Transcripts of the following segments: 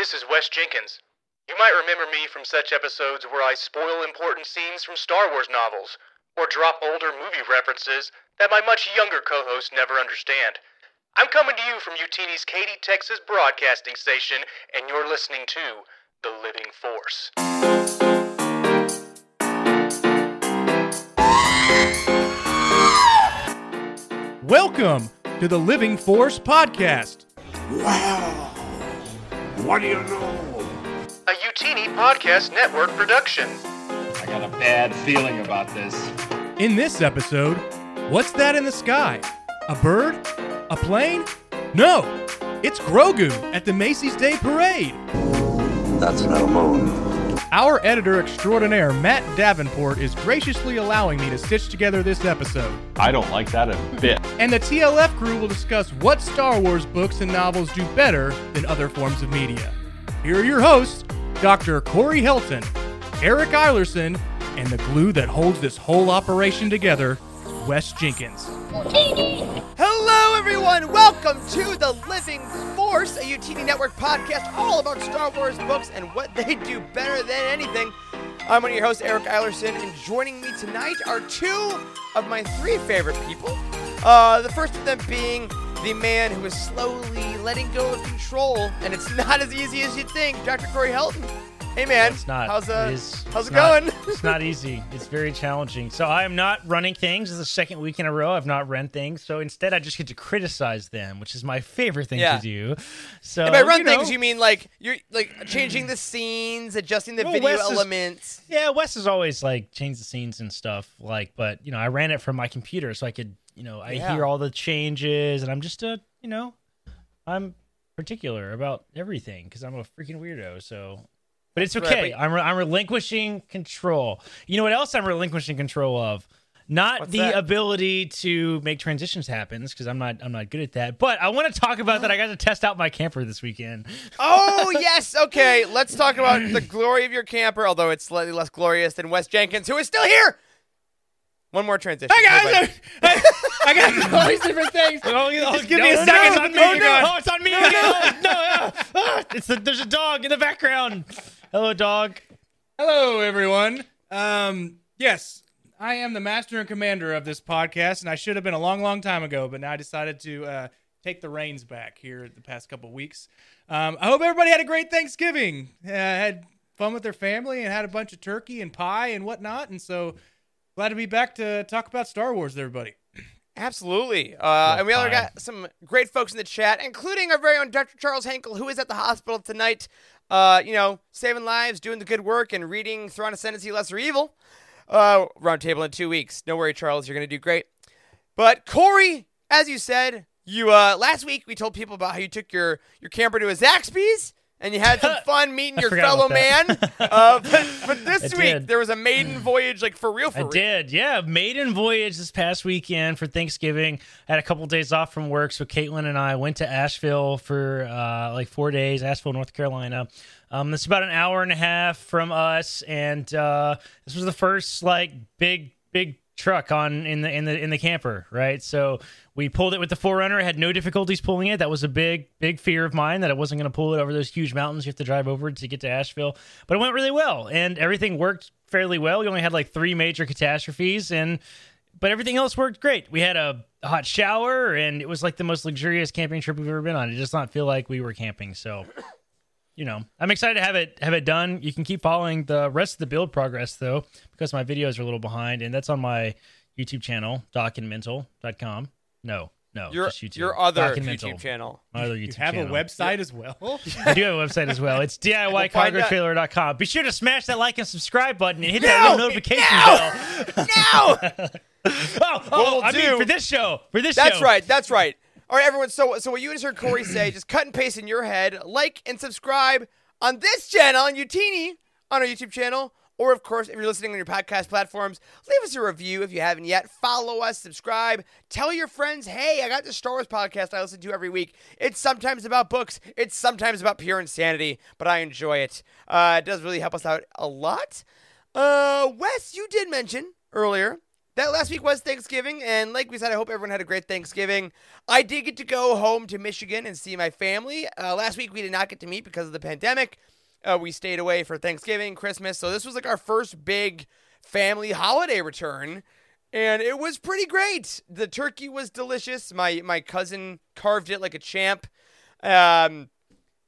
This is Wes Jenkins. You might remember me from such episodes where I spoil important scenes from Star Wars novels, or drop older movie references that my much younger co hosts never understand. I'm coming to you from Youtini's Katy, Texas broadcasting station, and you're listening to The Living Force. Welcome to the Living Force Podcast. Wow. What do you know? A Youtini Podcast Network production. I got a bad feeling about this. In this episode, what's that in the sky? A bird? A plane? No, it's Grogu at the Macy's Day Parade. That's no moon. Our editor extraordinaire, Matt Davenport, is graciously allowing me to stitch together this episode. I don't like that a bit. And the TLF crew will discuss what Star Wars books and novels do better than other forms of media. Here are your hosts, Dr. Corey Helton, Eric Eilerson, and the glue that holds this whole operation together, Wes Jenkins. Hello, everyone. Welcome to the Living Force, a Youtini Network podcast all about Star Wars books and what they do better than anything. I'm one of your hosts, Eric Eilerson, and joining me tonight are two of my three favorite people. Uh, the first of them being the man who is slowly letting go of control, and it's not as easy as you'd think, Dr. Corey Helton. Hey, man. It's not. How's, uh, it is, how's it not- going? it's not easy. It's very challenging. So I am not running things. It's the second week in a row I've not run things. So instead, I just get to criticize them, which is my favorite thing Yeah. to do. So And by run you know, things, you mean like you're like changing the scenes, adjusting the Well, video Wes is- elements. Yeah, Wes has always like changed the scenes and stuff. Like, but you know, I ran it from my computer, so I could, you know, I Yeah. hear all the changes, and I'm just a, you know, I'm particular about everything because I'm a freaking weirdo. So, but it's okay. I'm re- I'm relinquishing control. You know what else I'm relinquishing control of? Not What's the that? ability to make transitions happen because I'm not I'm not good at that. But I want to talk about that. I got to test out my camper this weekend. Oh yes, okay. Let's talk about the glory of your camper, although it's slightly less glorious than Wes Jenkins, who is still here. One more transition. Hi, guys. I, I got all these different things. Oh, Just give me a second. It's on me. Oh, no. Oh, it's on me. again. Oh, no, ah, ah, it's the, there's a dog in the background. Hello, dog. Hello, everyone. Um, yes, I am the master and commander of this podcast, and I should have been a long, long time ago, but now I decided to uh, take the reins back here the past couple weeks. Um, I hope everybody had a great Thanksgiving. Uh, had fun with their family and had a bunch of turkey and pie and whatnot, and so glad to be back to talk about Star Wars, everybody. Absolutely. Uh, and we already fine. got some great folks in the chat, including our very own Dr. Charles Henkel, who is at the hospital tonight. Uh, you know, saving lives, doing the good work, and reading Thrawn Ascendancy Lesser Evil. Uh, roundtable in two weeks. No worry, Charles, you're gonna do great. But Corey, as you said, you uh last week we told people about how you took your your camper to a Zaxby's and you had some fun meeting your fellow man. uh, but, but this I week did. there was a maiden voyage, like for real, for I real. did, yeah. Maiden voyage this past weekend for Thanksgiving. I had a couple days off from work, so Caitlin and I went to Asheville for uh, like four days. Asheville, North Carolina. Um, it's about an hour and a half from us, and uh, this was the first like big, big truck on in the in the in the camper, right? So we pulled it with the Forerunner. Had no difficulties pulling it. That was a big, big fear of mine that I wasn't going to pull it over those huge mountains you have to drive over to get to Asheville. But it went really well, and everything worked fairly well. We only had like three major catastrophes, and but everything else worked great. We had a hot shower, and it was like the most luxurious camping trip we've ever been on. It does not feel like we were camping. So, you know, I'm excited to have it have it done. You can keep following the rest of the build progress though, because my videos are a little behind, and that's on my YouTube channel, docandmental.com. No, no, Your, just YouTube. your other Doc and Mental. YouTube channel. My other YouTube You have channel. a website as well. I do have a website as well. It's find out- DIYCargoTrailer.com. Be sure to smash that like and subscribe button and hit No! that little notification No! bell. now. Oh, oh, What oh we'll I do- mean, for this show. For this That's show. right. That's right. All right, everyone. So, so what you just heard Corey say, just cut and paste in your head. Like and subscribe on this channel on Youtini on our YouTube channel, or of course, if you're listening on your podcast platforms, leave us a review if you haven't yet. Follow us, subscribe, tell your friends, hey, I got the Star Wars podcast I listen to every week. It's sometimes about books, it's sometimes about pure insanity, but I enjoy it. Uh, it does really help us out a lot. Uh, Wes, you did mention earlier that last week was Thanksgiving, and like we said, I hope everyone had a great Thanksgiving. I did get to go home to Michigan and see my family. Uh, last week we did not get to meet because of the pandemic. Uh, we stayed away for Thanksgiving, Christmas, so this was like our first big family holiday return, and it was pretty great. The turkey was delicious. My my cousin carved it like a champ. Um,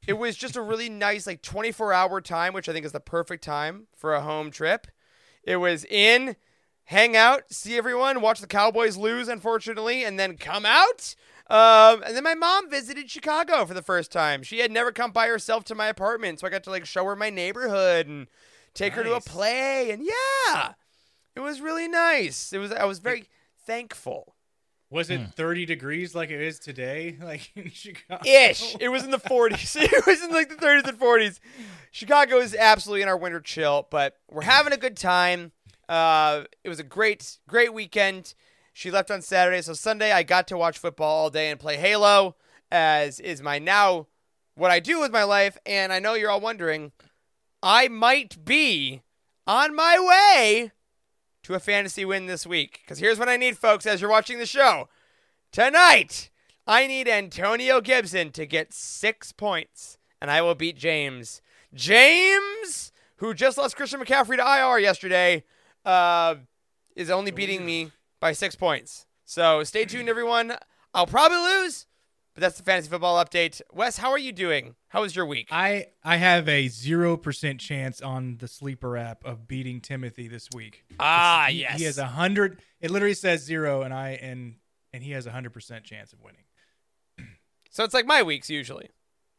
it was just a really nice like 24 hour time, which I think is the perfect time for a home trip. It was in, hang out, see everyone, watch the Cowboys lose, unfortunately, and then come out. Um, and then my mom visited Chicago for the first time. She had never come by herself to my apartment, so I got to like show her my neighborhood and take her to a play. And yeah, it was really nice. It was. I was very thankful. Was it 30 degrees like it is today? Like in Chicago? ish. It was in the 40s. It was in like the 30s and 40s. Chicago is absolutely in our winter chill, but we're having a good time. Uh, it was a great, great weekend. She left on Saturday, so Sunday I got to watch football all day and play Halo, as is my now what I do with my life. And I know you're all wondering, I might be on my way to a fantasy win this week. Because here's what I need, folks, as you're watching the show. Tonight, I need Antonio Gibson to get six points, and I will beat James. James, who just lost Christian McCaffrey to IR yesterday, uh, is only beating me by six points. So stay tuned, everyone. I'll probably lose, but that's the fantasy football update. Wes, how are you doing? How was your week? I I have a 0% chance on the sleeper app of beating Timothy this week. Ah, He- yes. He has a 100 it literally says 0 and I and and he has a 100% chance of winning. so it's like my weeks usually.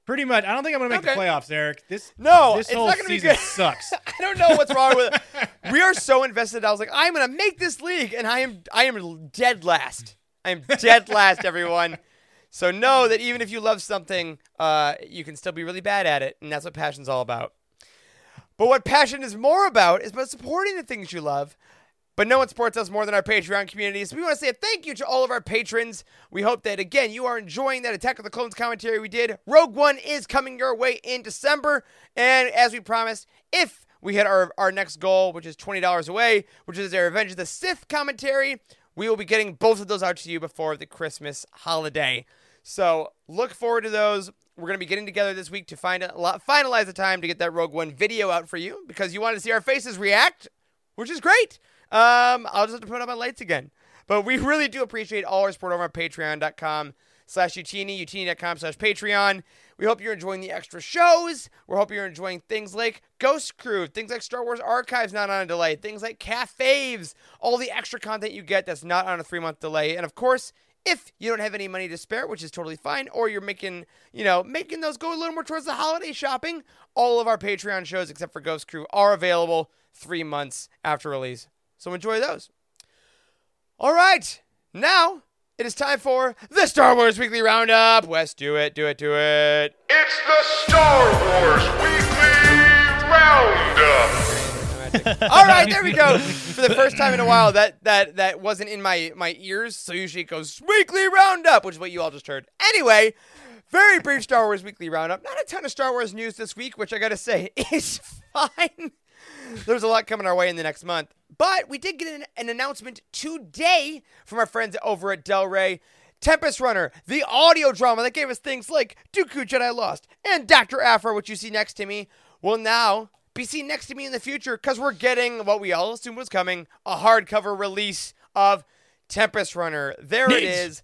Pretty much. I don't think I'm going to make Okay. the playoffs, Eric. This No, this whole not gonna be season sucks. I don't know what's wrong with it. We are so invested. I was like, I'm gonna make this league, and I am I am dead last. I am dead last, everyone. So know that even if you love something, uh, you can still be really bad at it, and that's what passion's all about. But what passion is more about is about supporting the things you love. But no one supports us more than our Patreon community. So we want to say a thank you to all of our patrons. We hope that, again, you are enjoying that Attack of the Clones commentary we did. Rogue One is coming your way in December. And as we promised, if we hit our, our next goal, which is $20 away, which is our Revenge of the Sith commentary, we will be getting both of those out to you before the Christmas holiday. So look forward to those. We're going to be getting together this week to find a lot, finalize the time to get that Rogue One video out for you because you want to see our faces react, which is great. Um, I'll just have to put up my lights again. But we really do appreciate all our support over on patreon.com slash youtini, youtini.com slash Patreon. We hope you're enjoying the extra shows. We hope you're enjoying things like Ghost Crew, things like Star Wars Archives not on a delay, things like Cafes, all the extra content you get that's not on a three month delay. And of course, if you don't have any money to spare, which is totally fine, or you're making, you know, making those go a little more towards the holiday shopping, all of our Patreon shows, except for Ghost Crew, are available three months after release. So enjoy those. All right, now it is time for the Star Wars Weekly Roundup. Wes, do it, do it, do it. It's the Star Wars Weekly Roundup. All right, there we go. For the first time in a while, that that that wasn't in my my ears. So usually it goes weekly roundup, which is what you all just heard. Anyway, very brief Star Wars weekly roundup. Not a ton of Star Wars news this week, which I gotta say is fine. There's a lot coming our way in the next month, but we did get an, an announcement today from our friends over at Del Rey. Tempest Runner, the audio drama that gave us things like Dooku Jedi Lost and Dr. Aphra, which you see next to me, will now be seen next to me in the future because we're getting what we all assumed was coming a hardcover release of Tempest Runner. There it Neat. is.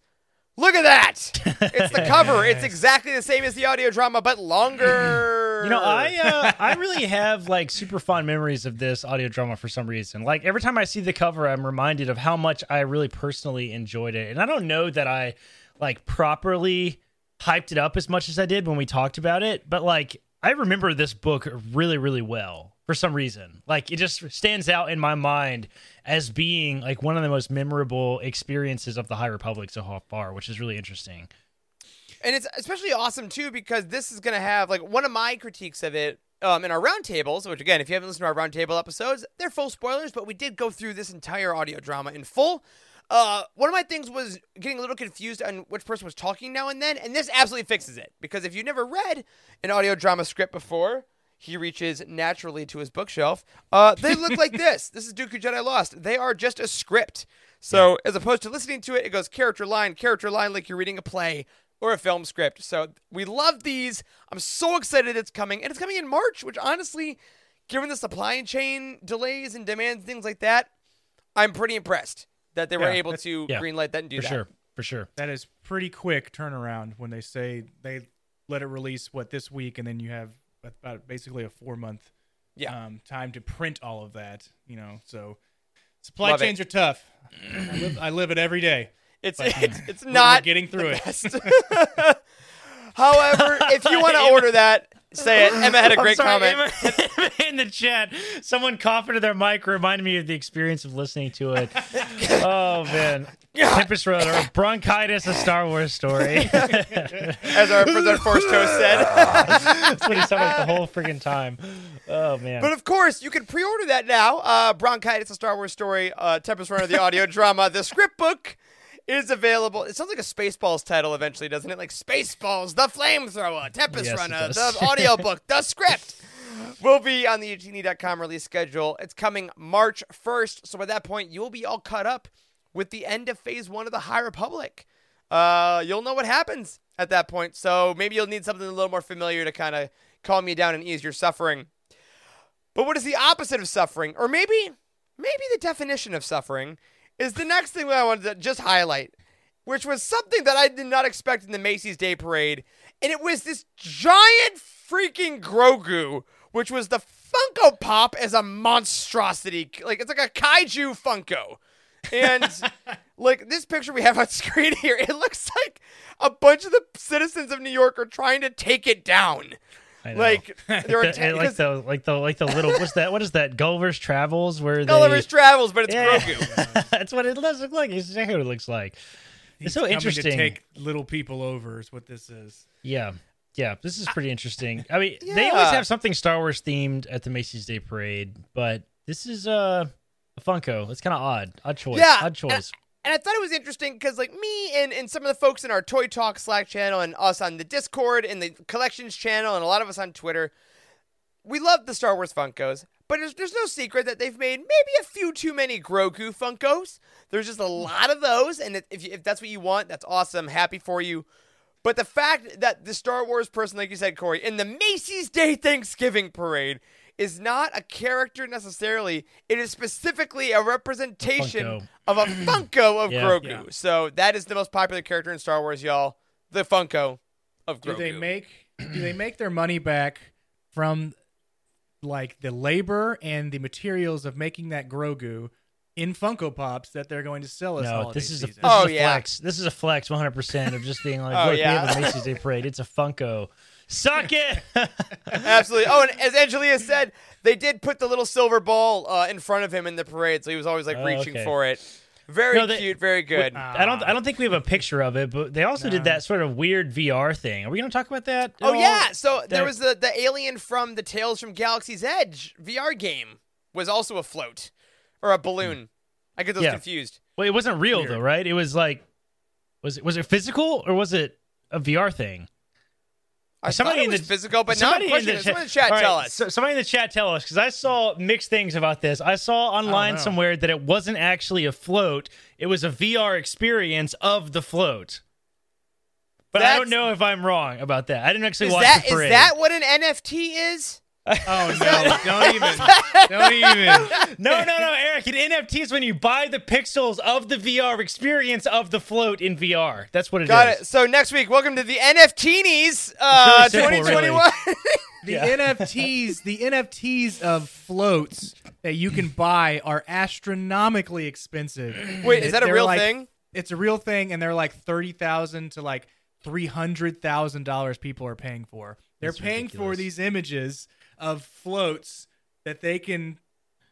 Look at that! It's the cover. It's exactly the same as the audio drama, but longer. You know, I uh, I really have like super fond memories of this audio drama for some reason. Like every time I see the cover, I'm reminded of how much I really personally enjoyed it. And I don't know that I like properly hyped it up as much as I did when we talked about it, but like I remember this book really, really well for some reason. Like it just stands out in my mind as being like one of the most memorable experiences of the High Republic so far, which is really interesting. and it's especially awesome too because this is going to have like one of my critiques of it um, in our roundtables. Which again, if you haven't listened to our roundtable episodes, they're full spoilers, but we did go through this entire audio drama in full. Uh, one of my things was getting a little confused on which person was talking now and then, and this absolutely fixes it because if you've never read an audio drama script before, he reaches naturally to his bookshelf. Uh, they look like this. This is Dooku Jedi Lost. They are just a script. So as opposed to listening to it, it goes character line, character line, like you're reading a play or a film script. So we love these. I'm so excited it's coming, and it's coming in March. Which honestly, given the supply chain delays and demands, things like that, I'm pretty impressed that they were Yeah, able to yeah, greenlight that and do that. for that. sure, for sure. That is pretty quick turnaround when they say they let it release what this week, and then you have about basically a four month Yeah. um, time to print all of that. You know, so supply Love it. chains are tough. I live, I live it every day. It's But, it's, it's not getting through it. However, if you want to order that, say it. Emma had a great sorry, comment. Emma- in the chat, someone coughed into their mic reminded me of the experience of listening to it. oh man, Tempest Runner, bronchitis, a Star Wars story. as our, as our force toast said. That's what he sounded like the whole friggin' time. Oh man. But of course, you can pre-order that now. Uh, Bronchitis, a Star Wars story, uh, Tempest Runner, the audio drama. The script book is available. It sounds like a Spaceballs title eventually, doesn't it? Like Spaceballs, the flamethrower, Tempest Yes, Runner, the audio book, the script. Will be on the youtini.com release schedule. It's coming March 1st. So by that point, you'll be all caught up with the end of phase one of the High Republic. Uh, you'll know what happens at that point. So maybe you'll need something a little more familiar to kind of calm you down and ease your suffering. But what is the opposite of suffering? Or maybe, maybe the definition of suffering is the next thing that I wanted to just highlight, which was something that I did not expect in the Macy's Day Parade. And it was this giant freaking Grogu, which was the Funko Pop as a monstrosity. Like, it's like a kaiju Funko. And like this picture we have on screen here, it looks like a bunch of the citizens of New York are trying to take it down. I know. Like they're The- atta- like the like the like the little what's that what is that Gulliver's Travels where Gulliver's they, Travels, but it's yeah, Grogu. that's what it does look like. It's exactly what it looks like. It's so interesting. to take little people over is what this is. Yeah. Yeah, this is pretty interesting. I mean, they always have something Star Wars themed at the Macy's Day Parade, but this is uh, a Funko. It's kind of odd. Odd choice. Yeah, Odd choice. And I thought it was interesting because, like, me and, and some of the folks in our Toy Talk Slack channel and us on the Discord and the Collections channel and a lot of us on Twitter, we love the Star Wars Funkos. But there's, there's no secret that they've made maybe a few too many Grogu Funkos. There's just a lot of those. And if, if that's what you want, that's awesome. Happy for you. But the fact that the Star Wars person, like you said, Corey, in the Macy's Day Thanksgiving Parade is not a character necessarily. It is specifically a representation Funko. of a Funko of Yeah. Grogu. Yeah. So that is the most popular character in Star Wars, y'all. The Funko of Grogu. Do they make do they make their money back from like the labor and the materials of making that Grogu in Funko Pops that they're going to sell us No, holiday this is a this? Oh, is a yeah. flex. This is a flex, 100 percent of just being like, Oh, look, we yeah. have a Macy's Day Parade. It's a Funko. Suck it. Absolutely. Oh, and as Angelia said, they did put the little silver ball uh, in front of him in the parade, so he was always like Oh, reaching okay. for it. Very No, they- cute, very good. I don't. I don't think we have a picture of it, but they also did that sort of weird VR thing. Are we going to talk about that? Oh all? yeah, so there was the the alien from the Tales from Galaxy's Edge VR game was also a float or a balloon. I get those Yeah. confused. Well, it wasn't real Weird. though, right? It was like, was it was it physical or was it a VR thing? I Somebody in the- physical, but now I'm questioning it. Someone in the chat right, tell us. so- somebody in the chat tell us because I saw mixed things about this. I saw online somewhere that it wasn't actually a float; it was a VR experience of the float. But I don't know if I'm wrong about that. I didn't actually watch that the is that what an NFT is? Oh no! Don't even! Don't even! No, no, no, Eric. An NFT is when you buy the pixels of the VR experience of the float in VR. That's what it is. Got it. So next week, welcome to the NFTies uh, It's really simple, 2021. The Yeah. NFTs, the NFTs of floats that you can buy are astronomically expensive. Wait, is that a They're real like- thing? It's a real thing, and they're like thirty thousand to like three hundred thousand dollars. People are paying for. They're That's paying for ridiculous. these images of floats that they can,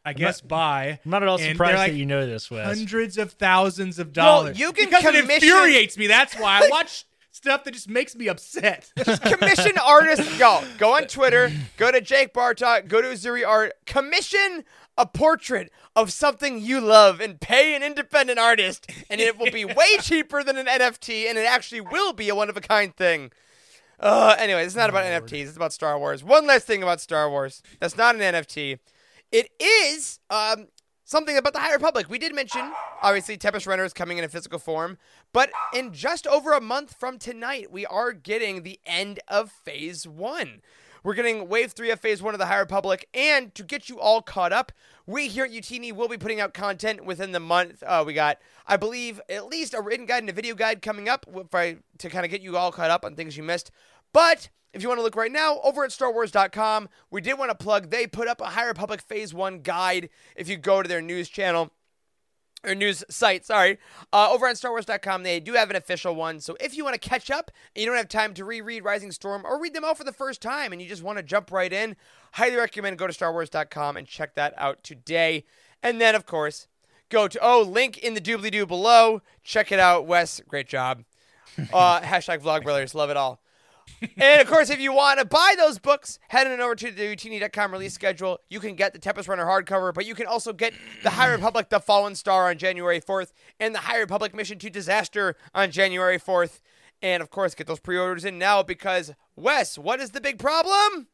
I guess, buy. I'm not at all and surprised like that you know this, Wes. hundreds of thousands of dollars. you can because it infuriates me. That's why I watch stuff that just makes me upset. commission artists go go on twitter go to jake bartok go to zuri art commission a portrait of something you love and pay an independent artist and it will be way cheaper than an nft and it actually will be a one-of-a-kind thing Uh, anyway, it's not about NFTs. It's about Star Wars. One last thing about Star Wars. That's not an NFT. It is um, something about the High Republic. We did mention, obviously, Tempest Runner is coming in a physical form, but in just over a month from tonight, we are getting the end of Phase One. We're getting Wave 3 of Phase 1 of the High Republic, and to get you all caught up, we here at Youtini will be putting out content within the month. Uh, we got, I believe, at least a written guide and a video guide coming up to kind of get you all caught up on things you missed. But if you want to look right now, over at StarWars.com, we did want to plug, they put up a High Republic Phase 1 guide if you go to their news channel or news site, sorry. Uh, over on StarWars.com, they do have an official one. So if you want to catch up and you don't have time to reread Rising Storm or read them all for the first time and you just want to jump right in, highly recommend go to StarWars.com and check that out today. And then, of course, go to, oh, link in the doobly doo below. Check it out. Wes, great job. Uh, hashtag Vlog Brothers, love it all and of course, if you want to buy those books, head on over to the Youtini.com release schedule. You can get the Tempest Runner hardcover, but you can also get the High Republic The Fallen Star on January 4th and the High Republic Mission to Disaster on January 4th. And of course, get those pre orders in now because, Wes, what is the big problem?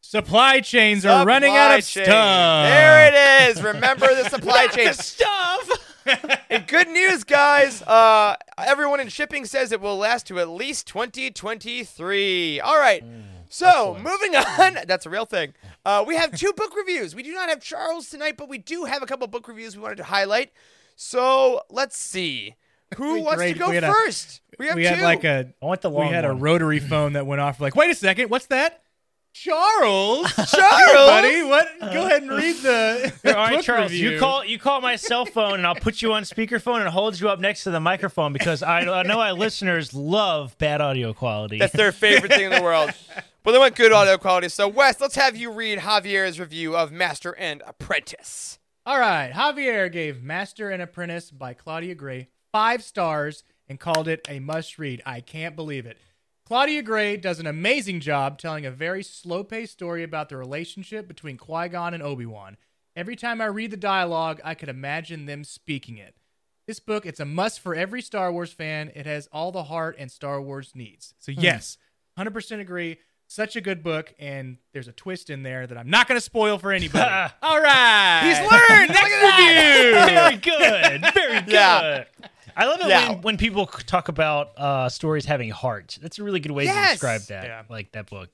Supply chains are running out of chain. stuff. There it is. Remember the supply chain. The Stuff. And good news, guys. Uh, everyone in shipping says it will last to at least 2023. All right. So, moving on. That's a real thing. Uh, we have two book reviews. We do not have Charles tonight, but we do have a couple book reviews we wanted to highlight. So, let's see. Who We wants great- to go we had a- first? we have we two. had like a I want the long. we long had a rotary phone that went off. Like, wait a second, what's that? Charles, Charles! buddy, what? Go ahead and read the All right, book Charles, review. you call you call my cell phone, and I'll put you on speakerphone and hold you up next to the microphone because I, I know our listeners love bad audio quality. That's their favorite thing in the world. But they want good audio quality. So, Wes, let's have you read Javier's review of Master and Apprentice. All right, Javier gave Master and Apprentice by Claudia Gray five stars and called it a must-read. I can't believe it. Claudia Gray does an amazing job telling a very slow-paced story about the relationship between Qui-Gon and Obi-Wan. Every time I read the dialogue, I could imagine them speaking it. This book, it's a must for every Star Wars fan. It has all the heart and Star Wars needs. So yes, 100% agree. Such a good book, and there's a twist in there that I'm not going to spoil for anybody. all right, He's learned! At that! very good, very good. Yeah. I love it Yeah. when, when people talk about uh, stories having heart. That's a really good way to describe that. Yeah. Like that book.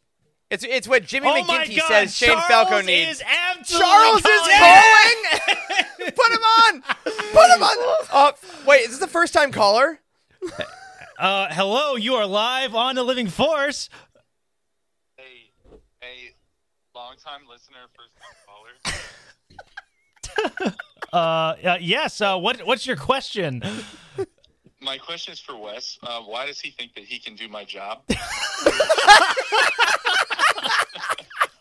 It's, it's what Jimmy oh McGinty God, says Shane Charles Falco needs. is absolutely Charles is calling. calling. Put him on. Put him on. Uh, wait, is this the first time caller? Uh, hello, you are live on the Living Force. Hey, hey, long time listener, first time caller. Uh, uh yes. Uh, what what's your question? My question is for Wes. Uh, why does he think that he can do my job?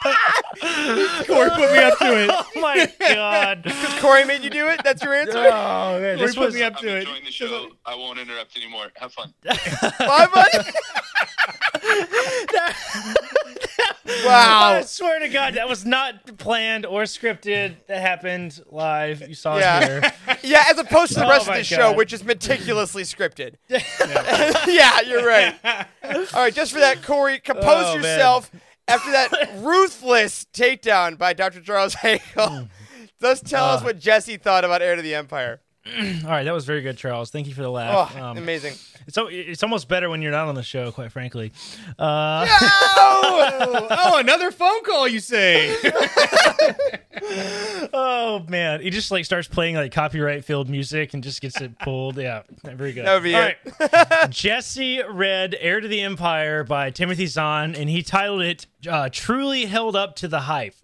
Corey put me up to it. Oh my god. Because Corey made you do it? That's your answer? Oh man, Corey this put was me up I'm to it. enjoying the show. I won't interrupt anymore. Have fun. Bye, buddy. I wow. I swear to God, that was not planned or scripted. That happened live. You saw Yeah. it here. Yeah, as opposed to the Oh rest of my the show, which is meticulously scripted. yeah, you're right. All right, just for that, Corey, compose Oh, man. Yourself after that ruthless takedown by Dr. Charles Henkel. Just hmm. tell us uh. what Jesse thought about Heir to the Empire. All right, that was very good, Charles. Thank you for the laugh. Oh, Um, amazing. it's it's almost better when you're not on the show, quite frankly. Uh, oh, oh, another phone call, you say? oh man, he just like starts playing like copyright filled music and just gets it pulled. Yeah, very good. That would be All it. right. Jesse read "Heir to the Empire" by Timothy Zahn, and he titled it uh, "Truly Held Up to the Hype."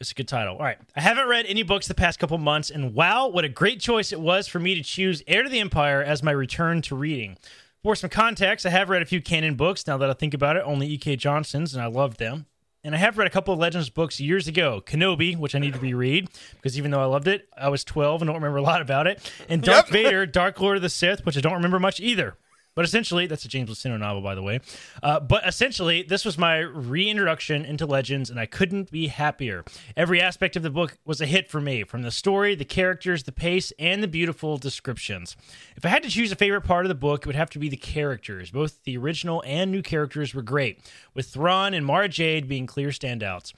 It's a good title. All right. I haven't read any books the past couple months, and wow, what a great choice it was for me to choose Heir to the Empire as my return to reading. For some context, I have read a few canon books now that I think about it, only E.K. Johnston's, and I loved them. And I have read a couple of Legends books years ago. Kenobi, which I need to reread, because even though I loved it, I was 12 and don't remember a lot about it. And Darth Yep. Vader, Dark Lord of the Sith, which I don't remember much either. But essentially, that's a James Luceno novel, by the way. Uh, but essentially, this was my reintroduction into Legends, and I couldn't be happier. Every aspect of the book was a hit for me, from the story, the characters, the pace, and the beautiful descriptions. If I had to choose a favorite part of the book, it would have to be the characters. Both the original and new characters were great, with Thrawn and Mara Jade being clear standouts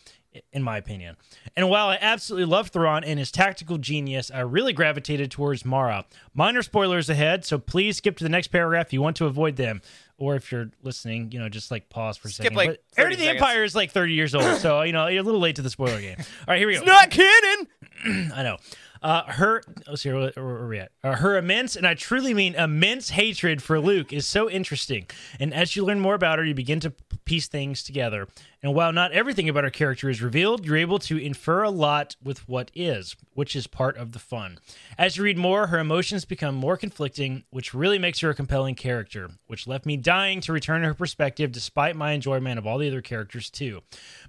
in my opinion. And while I absolutely love Thrawn and his tactical genius, I really gravitated towards Mara. Minor spoilers ahead, so please skip to the next paragraph if you want to avoid them. Or if you're listening, you know, just like pause for a Skip, second. like, but 30 Heir to the seconds. Empire is like 30 years old, so you know you're a little late to the spoiler game. All right, here we go. Not canon. I know. Uh, her, oh, see, where, where are we at? Uh, her immense, and I truly mean immense hatred for Luke is so interesting. And as you learn more about her, you begin to piece things together. And while not everything about her character is revealed, you're able to infer a lot with what is, which is part of the fun. As you read more, her emotions become more conflicting, which really makes her a compelling character, which left me dying to return to her perspective despite my enjoyment of all the other characters too.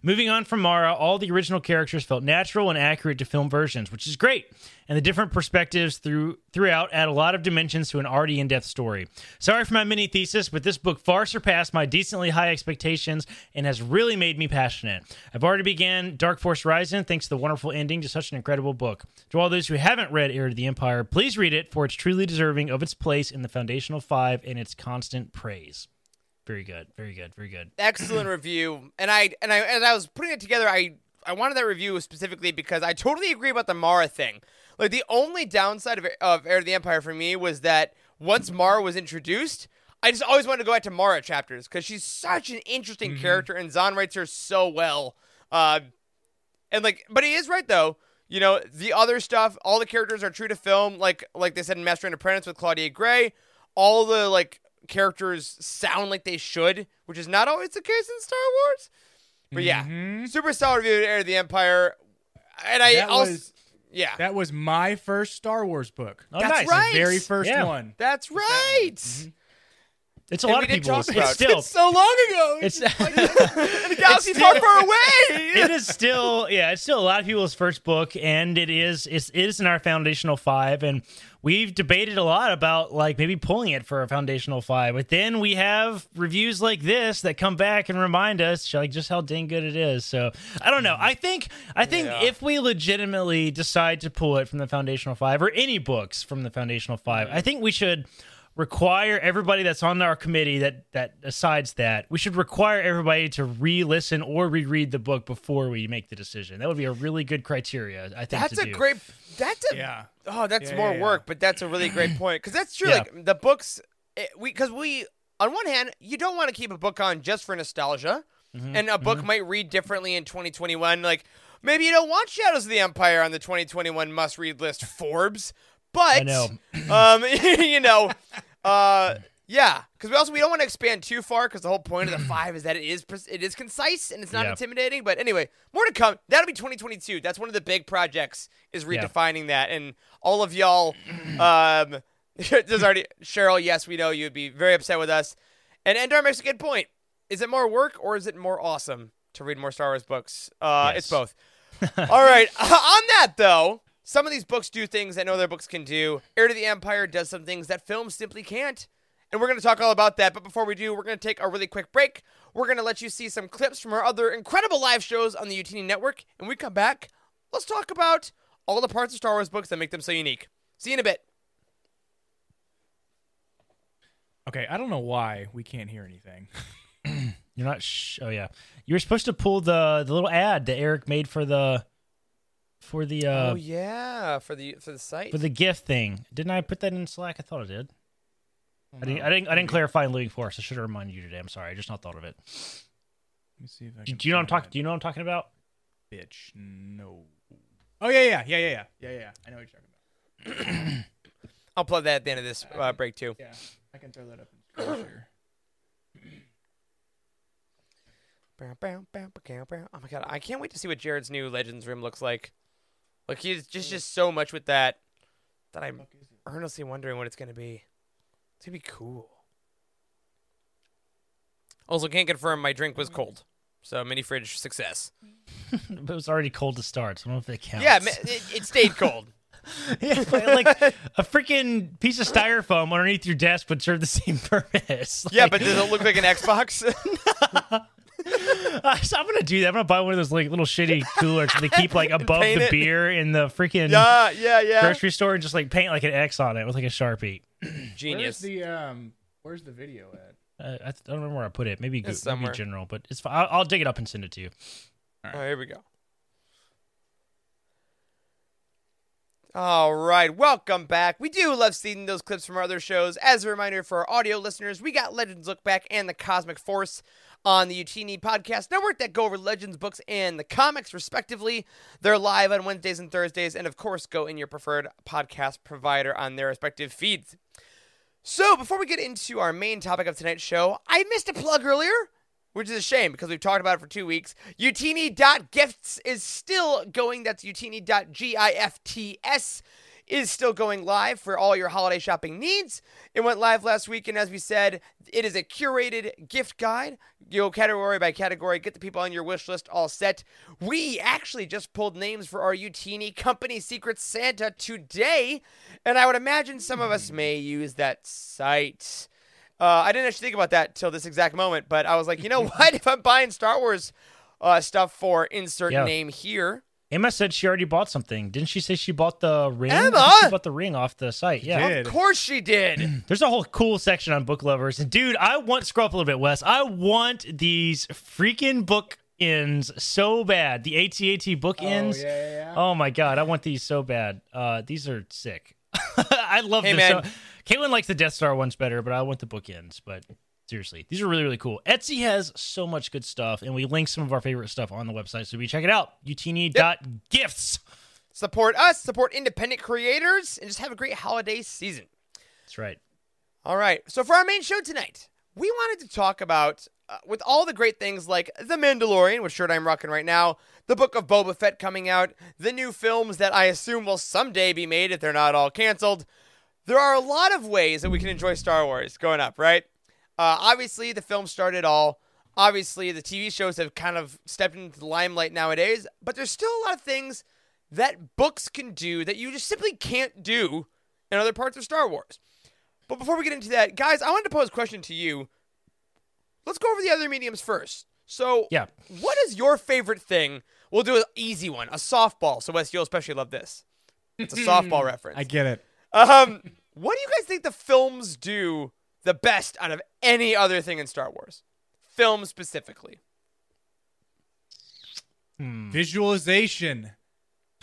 Moving on from Mara, all the original characters felt natural and accurate to film versions, which is great. And the different perspectives through throughout add a lot of dimensions to an already in-depth story. Sorry for my mini thesis, but this book far surpassed my decently high expectations and has really made me passionate. I've already began Dark Force Rising thanks to the wonderful ending to such an incredible book. To all those who haven't read Heir to the Empire, please read it for it's truly deserving of its place in the Foundational Five and its constant praise. Very good, very good, very good. excellent review. And I and I as I was putting it together, I I wanted that review specifically because I totally agree about the Mara thing. Like the only downside of of Heir to the Empire for me was that once Mara was introduced, I just always wanted to go back to Mara chapters because she's such an interesting mm-hmm. character and Zahn writes her so well. Uh, and like, but he is right though. You know, the other stuff, all the characters are true to film, like like they said in Master and Apprentice with Claudia Gray. All the like characters sound like they should, which is not always the case in Star Wars. But yeah, mm-hmm. super solid review of Heir to the Empire, and I That also was- yeah, That was my first Star Wars book. Oh, That's nice. right. The very first Yeah. one. that's right. Mm-hmm. It's a And lot we of people. It's about it. still, It's so long ago. it's, the galaxy's far, far away. it is still yeah it's still a lot of people's first book and it is it's, it is in our foundational five and we've debated a lot about like maybe pulling it for a foundational five but then we have reviews like this that come back and remind us like just how dang good it is so i don't know i think i think Yeah. if we legitimately decide to pull it from the foundational five or any books from the foundational five i mm-hmm. think we should require everybody that's on our committee that that decides that we should require everybody to re-listen or reread the book before we make the decision. That would be a really good criteria. I think That's to a do. great. That's a. Yeah. Oh, that's Yeah, more yeah, yeah. work, but that's a really great point because that's true. Yeah. Like the books, it, we because we on one hand you don't want to keep a book on just for nostalgia, Mm-hmm, and a book might read differently in 2021. Like maybe you don't want Shadows of the Empire on the 2021 must read list Forbes, but I know. um, you know, uh. Yeah, because we also we don't want to expand too far because the whole point of the five is that it is it is concise and it's not Yeah. intimidating. But anyway, more to come. That'll be 2022. That's one of the big projects is Yeah. redefining that. And all of y'all, um, there's already Cheryl. Yes, we know you'd be very upset with us. And Endar makes a good point. Is it more work or is it more awesome to read more Star Wars books? Uh, It's both. all right. On that though, some of these books do things that no other books can do. Heir to the Empire does some things that films simply can't. And we're going to talk all about that. But before we do, we're going to take a really quick break. We're going to let you see some clips from our other incredible live shows on the Youtini network. And we come back, let's talk about all the parts of Star Wars books that make them so unique. See you in a bit. Okay, I don't know why we can't hear anything. You're not. Sh- oh yeah, you were supposed to pull the the little ad that Eric made for the for the uh oh yeah, for the for the site. for the gift thing. Didn't I put that in Slack? I thought I did. I didn't. I didn't. I didn't clarify in Living Force. I should have reminded you today. I'm sorry. I just not thought of it. Let me see if I Do, can do you know what I'm talking? Do you know what I'm talking about? Bitch, no. Oh yeah, yeah, yeah, yeah, yeah, yeah, yeah. I know what you're talking about. I'll plug that at the end of this uh, break too. Yeah, I can throw that up in screen share. Bow, bow, bow, bow, bow. Oh my god, I can't wait to see what Jared's new Legends room looks like. Like he's just just so much with that that I'm earnestly wondering what it's gonna be. It's gonna be cool. Also, can't confirm my drink was cold, so mini fridge success. But it was already cold to start. So I don't know if that counts. Yeah, ma- it, it stayed cold. Yeah, like a freaking piece of styrofoam underneath your desk would serve the same purpose. Yeah, but does it look like an Xbox? so I'm gonna do that. I'm gonna buy one of those like little shitty coolers that they keep like above paint the it. beer in the freaking yeah, yeah, yeah. grocery store and just like paint like an X on it with like a sharpie. Where's Genius. the um? Where's the video at? Uh, I, th- I don't remember where I put it. Maybe, go, It's maybe somewhere. general, but it's fine. I'll, I'll dig it up and send it to you. Oh, here we go. All right, welcome back. We do love seeing those clips from our other shows. As a reminder for our audio listeners, we got Legends Look Back and the Cosmic Force on the Youtini Podcast Network that go over Legends books and the comics, respectively. They're live on Wednesdays and Thursdays, and of course, go in your preferred podcast provider on their respective feeds. So, before we get into our main topic of tonight's show, I missed a plug earlier, which is a shame because we've talked about it for two weeks. Youtini.gifts is still going. That's Youtini.gifts is still going live for all your holiday shopping needs. It went live last week, and as we said, it is a curated gift guide. You go category by category, get the people on your wish list all set. We actually just pulled names for our Youtini Company Secret Santa today, and I would imagine some of us may use that site. Uh, I didn't actually think about that till this exact moment, but I was like, you know what? If I'm buying Star Wars uh, stuff for insert Yeah. name here, Emma said she already bought something. Didn't she say she bought the ring? Emma? She bought the ring off the site. Yeah. did. of course she did. There's a whole cool section on book lovers. And dude, I want scroll up a little bit, Wes. I want these freaking book ends so bad. The AT-AT book ends. yeah, yeah, yeah. Oh my god, I want these so bad. Uh, these are sick. I love Hey, this. man. So, Caitlin likes the Death Star ones better, but I want the bookends. But seriously, these are really really cool. Etsy has so much good stuff, and we link some of our favorite stuff on the website, so we check it out. Youtini.gifts. support us, support independent creators, and just have a great holiday season. That's right. All right. So for our main show tonight, we wanted to talk about uh, with all the great things like The Mandalorian, which shirt I'm rocking right now, the Book of Boba Fett coming out, the new films that I assume will someday be made if they're not all canceled. There are a lot of ways that we can enjoy Star Wars going up, right? Uh, obviously, the film started all. Obviously, the TV shows have kind of stepped into the limelight nowadays, but there's still a lot of things that books can do that you just simply can't do in other parts of Star Wars. But before we get into that, guys, I wanted to pose a question to you. Let's go over the other mediums first. So, Yeah. what is your favorite thing? We'll do an easy one, a softball. So, Wes, you'll especially love this. It's a softball reference. I get it. Um, what do you guys think the films do the best out of any other thing in Star Wars? Film specifically. Visualization.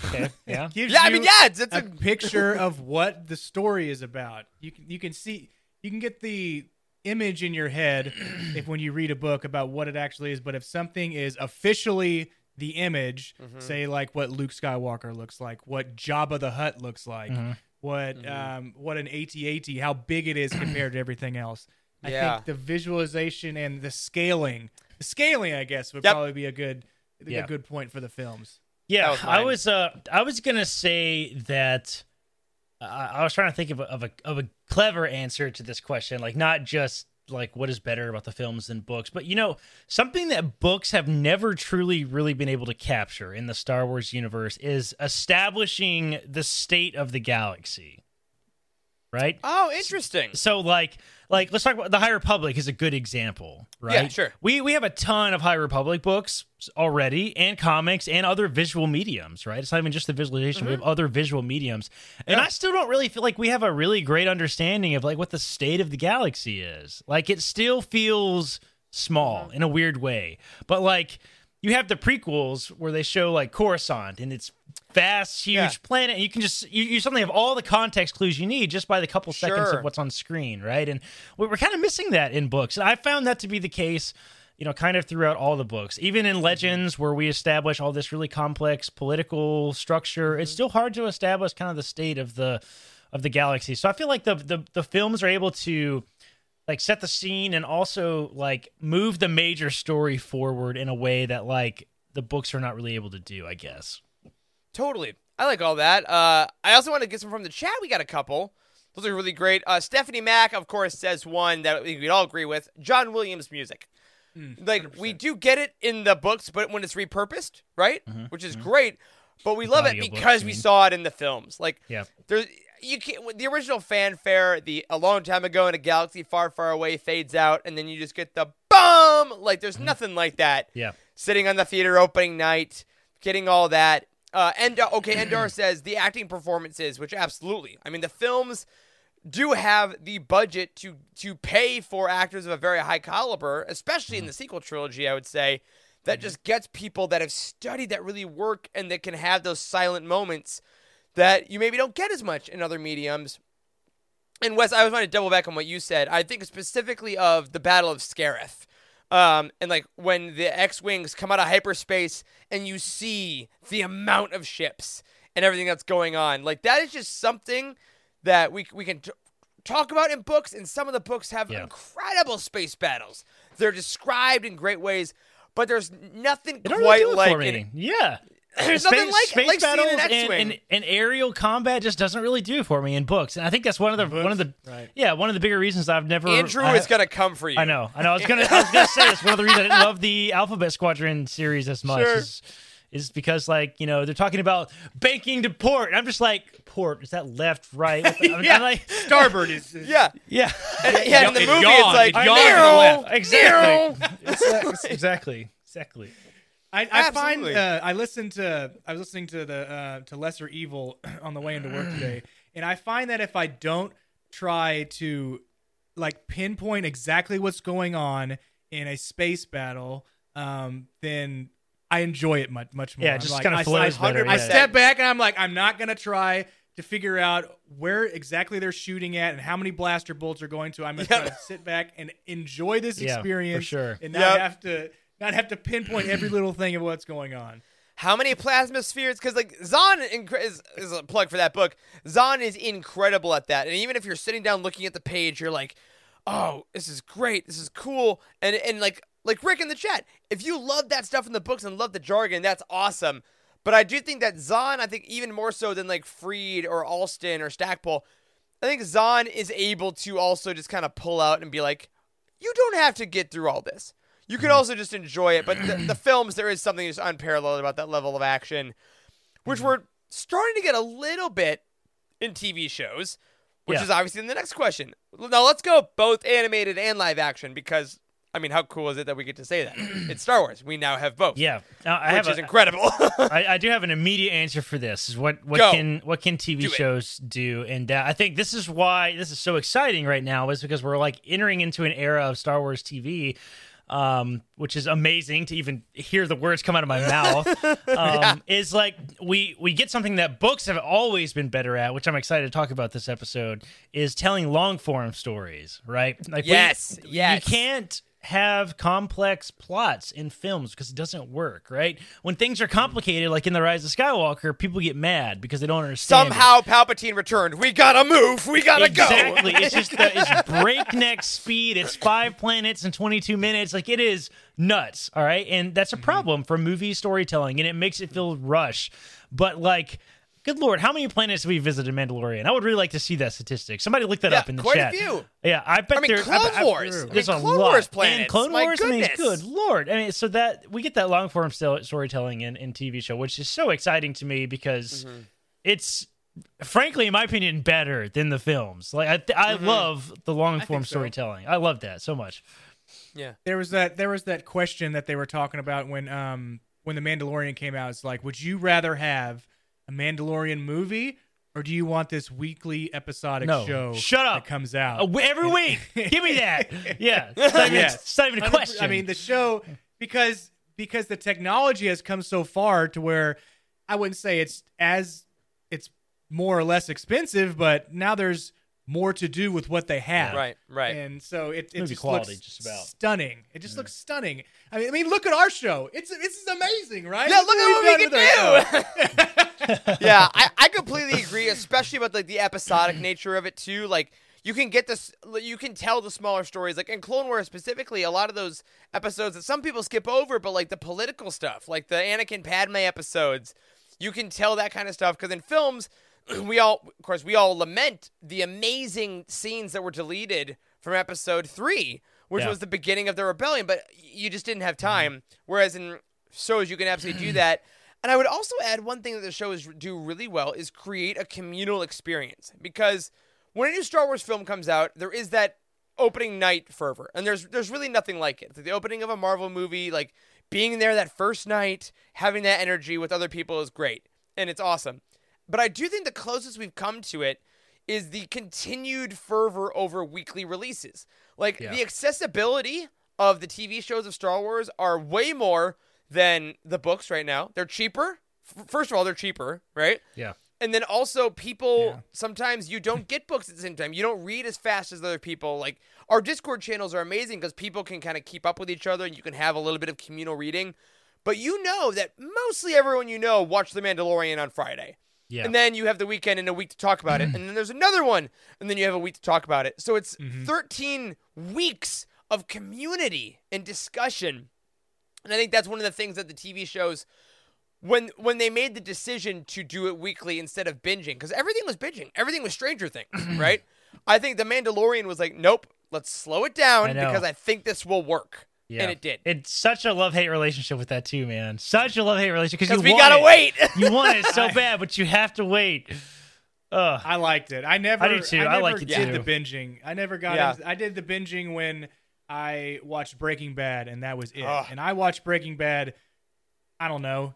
Okay. Yeah. Yeah, I mean, yeah, it's, it's a a, picture of what the story is about. You can you can see you can get the image in your head if when you read a book about what it actually is. But if something is officially the image, Mm-hmm. say like what Luke Skywalker looks like, what Jabba the Hutt looks like, what Mm-hmm. um what an AT-AT, how big it is compared to everything else. I Yeah. think the visualization and the scaling, the scaling, I guess, would Yep. probably be a good Yeah. a good point for the films. Yeah, was I was uh I was gonna say that I I was trying to think of a, of a of a clever answer to this question, like not just like what is better about the films than books, but you know something that books have never truly really been able to capture in the Star Wars universe is establishing the state of the galaxy, right? oh, interesting. So like like let's talk about the High Republic is a good example, right? Yeah, sure. We we have a ton of High Republic books already and comics and other visual mediums, right? It's not even just the visualization. We have Mm-hmm. other visual mediums. And I still don't really feel like we have a really great understanding of like what the state of the galaxy is. Like it still feels small Mm-hmm. in a weird way. But like you have the prequels where they show like Coruscant and it's vast, huge Yeah. planet. And you can just you, you suddenly have all the context clues you need just by the couple seconds of what's on screen, right? And we- we're kind of missing that in books. And I found that to be the case, you know, kind of throughout all the books. Even in Legends, where we establish all this really complex political structure, it's mm-hmm. still hard to establish kind of the state of the of the galaxy. So I feel like the the, the films are able to like set the scene and also like move the major story forward in a way that like the books are not really able to do, I guess. Totally. I like all that. Uh, I also want to get some from the chat. We got a couple. Those are really great. Uh, Stephanie Mack, of course, says one that we'd all agree with John Williams music. like, we do get it in the books, but when it's repurposed, right? Which is great. but we love it because you we mean. saw it in the films. Like Yeah. there's you can not the original fanfare, the a long time ago in a galaxy far, far away fades out, and then you just get the boom. Like there's mm-hmm. nothing like that. Yeah. Sitting on the theater opening night, getting all that. Uh, and uh, okay, Endor says the acting performances, which absolutely. I mean, the films do have the budget to to pay for actors of a very high caliber, especially in mm-hmm. the sequel trilogy. I would say that mm-hmm. just gets people that have studied that really work and that can have those silent moments that you maybe don't get as much in other mediums. And Wes, I was want to double back on what you said. I think specifically of the Battle of Scarif. Um, and like when the X-wings come out of hyperspace and you see the amount of ships and everything that's going on, like that is just something that we we can t- talk about in books. And some of the books have Yeah. incredible space battles. They're described in great ways, but there's nothing quite it like an- yeah. There's space, nothing like space like seeing battles an and, X-wing. and, and aerial combat just doesn't really do for me in books, and I think that's one of the one of the Right. yeah one of the bigger reasons I've never. Andrew I, is gonna come for you. I know, I know. I was gonna, I was gonna say it's one of the reasons I didn't love the Alphabet Squadron series as much. Sure. Is, is because like you know they're talking about banking to port, and I'm just like port is that left right? What the- I'm, Yeah. I'm like Starboard is, is Yeah, yeah, And- yeah. In the It movie, yawned. it's like It yawned to the left." exactly, meow." exactly, exactly, exactly. I, I find uh, I listened to I was listening to the uh, to Lesser Evil on the way into work today, and I find that if I don't try to like pinpoint exactly what's going on in a space battle, um, then I enjoy it much much more. Yeah, it I'm just like, kinda flows I, better, I yeah. step back and I'm like, I'm not gonna try to figure out where exactly they're shooting at and how many blaster bolts are going to. I'm gonna try Yep. to sit back and enjoy this Yeah, for experience, sure. and not Yep. have to not have to pinpoint every little thing of what's going on. How many plasma spheres? Because like Zahn incre- is, is a plug for that book. Zahn is incredible at that, and even if you're sitting down looking at the page, you're like, "Oh, this is great. This is cool." And and like like Rick in the chat, if you love that stuff in the books and love the jargon, that's awesome. But I do think that Zahn, I think even more so than like Freed or Allston or Stackpole, I think Zahn is able to also just kind of pull out and be like, you don't have to get through all this. You Mm-hmm. can also just enjoy it. But the, the films, there is something just unparalleled about that level of action, Mm-hmm. which we're starting to get a little bit in TV shows, which Yeah. is obviously the next question. Now let's go both animated and live action because. I mean, how cool is it that we get to say that? it's Star Wars. We now have both. Yeah, Now, I which have is a, incredible. I, I do have an immediate answer for this. Is what what Go. can what can TV Do it. shows do? And uh, I think this is why this is so exciting right now is because we're like entering into an era of Star Wars TV. Um, which is amazing to even hear the words come out of my mouth. Um, Is like we we get something that books have always been better at, which I'm excited to talk about this episode. Is telling long form stories, right? Like we- Yes, yes. You can't have complex plots in films because it doesn't work, right? When things are complicated, like in The Rise of Skywalker, people get mad because they don't understand. it. Somehow Palpatine returned. We gotta move. We gotta Exactly. go. it's just the, it's breakneck speed. It's five planets in 22 minutes. Like it is nuts. All right. And that's a problem for movie storytelling and it makes it feel rush. But like, good Lord, how many planets have we visited Mandalorian? I would really like to see that statistic. Somebody look that Yeah, up in the quite a few. Yeah. I bet I mean, there- Clone bet- Wars. I mean, There's a Clone lot. Wars And planets. Clone My Wars, I mean, goodness. good Lord. I mean, so that we get that long form storytelling in, in TV show, which is so exciting to me because Mm-hmm. it's frankly, in my opinion, better than the films. Like I, th- I Mm-hmm. love the long form so. storytelling. I love that so much. yeah. There was that there was that question that they were talking about when um when the Mandalorian came out. It's like, would you rather have a Mandalorian movie or do you want this weekly episodic No, show shut up. that comes out Uh, w- every week, give me that. Yeah, it's not even, Yes. it's not even a 100% question. I mean, the show because because the technology has come so far to where I wouldn't say it's as it's more or less expensive, but now there's more to do with what they have. Right. Right. And so it, it Movie just quality, looks just about. stunning. It just looks stunning. I mean, I mean, look at our show. It's it's amazing, right? Yeah, look at what we we've done with our show. can do. yeah, I, I completely agree, especially about like the episodic nature of it too. Like you can get this, you can tell the smaller stories. Like in Clone Wars specifically, a lot of those episodes that some people skip over, but like the political stuff, like the Anakin Padme episodes, you can tell that kind of stuff. Because in films, we all, of course, we all lament the amazing scenes that were deleted from Episode Three, which Yeah. was the beginning of the rebellion. But you just didn't have mm-hmm. time. Whereas in shows, you can absolutely do that. And I would also add one thing that the shows do really well is create a communal experience because when a new Star Wars film comes out, there is that opening night fervor, and there's there's really nothing like it. Like the opening of a Marvel movie, like being there that first night, having that energy with other people is great, and it's awesome. But I do think the closest we've come to it is the continued fervor over weekly releases. Like Yeah. the accessibility of the TV shows of Star Wars are way more than the books right now. They're cheaper. F- First of all, they're cheaper, right? Yeah. And then also, people Yeah. sometimes you don't get books at the same time. You don't read as fast as other people. Like our Discord channels are amazing because people can kind of keep up with each other, and you can have a little bit of communal reading. But you know that mostly everyone you know watched The Mandalorian on Friday. Yeah. And then you have the weekend and a week to talk about it. And then there's another one. And then you have a week to talk about it. So it's mm-hmm. 13 weeks of community and discussion. And I think that's one of the things that the TV shows when when they made the decision to do it weekly instead of binging because everything was binging. Everything was Stranger Things, right? I think the Mandalorian was like, nope, let's slow it down I because I think this will work. Yeah. And it did. It's such a love hate relationship with that too, man. Such a love hate relationship because Because we want gotta it. wait. You want it so bad, but you have to wait. Ugh. I liked it. I never. I do too. I never like it did too. the binging. I never got. Yeah. into- I did the binging when I watched Breaking Bad, and that was it. Ugh. And I watched Breaking Bad. I don't know,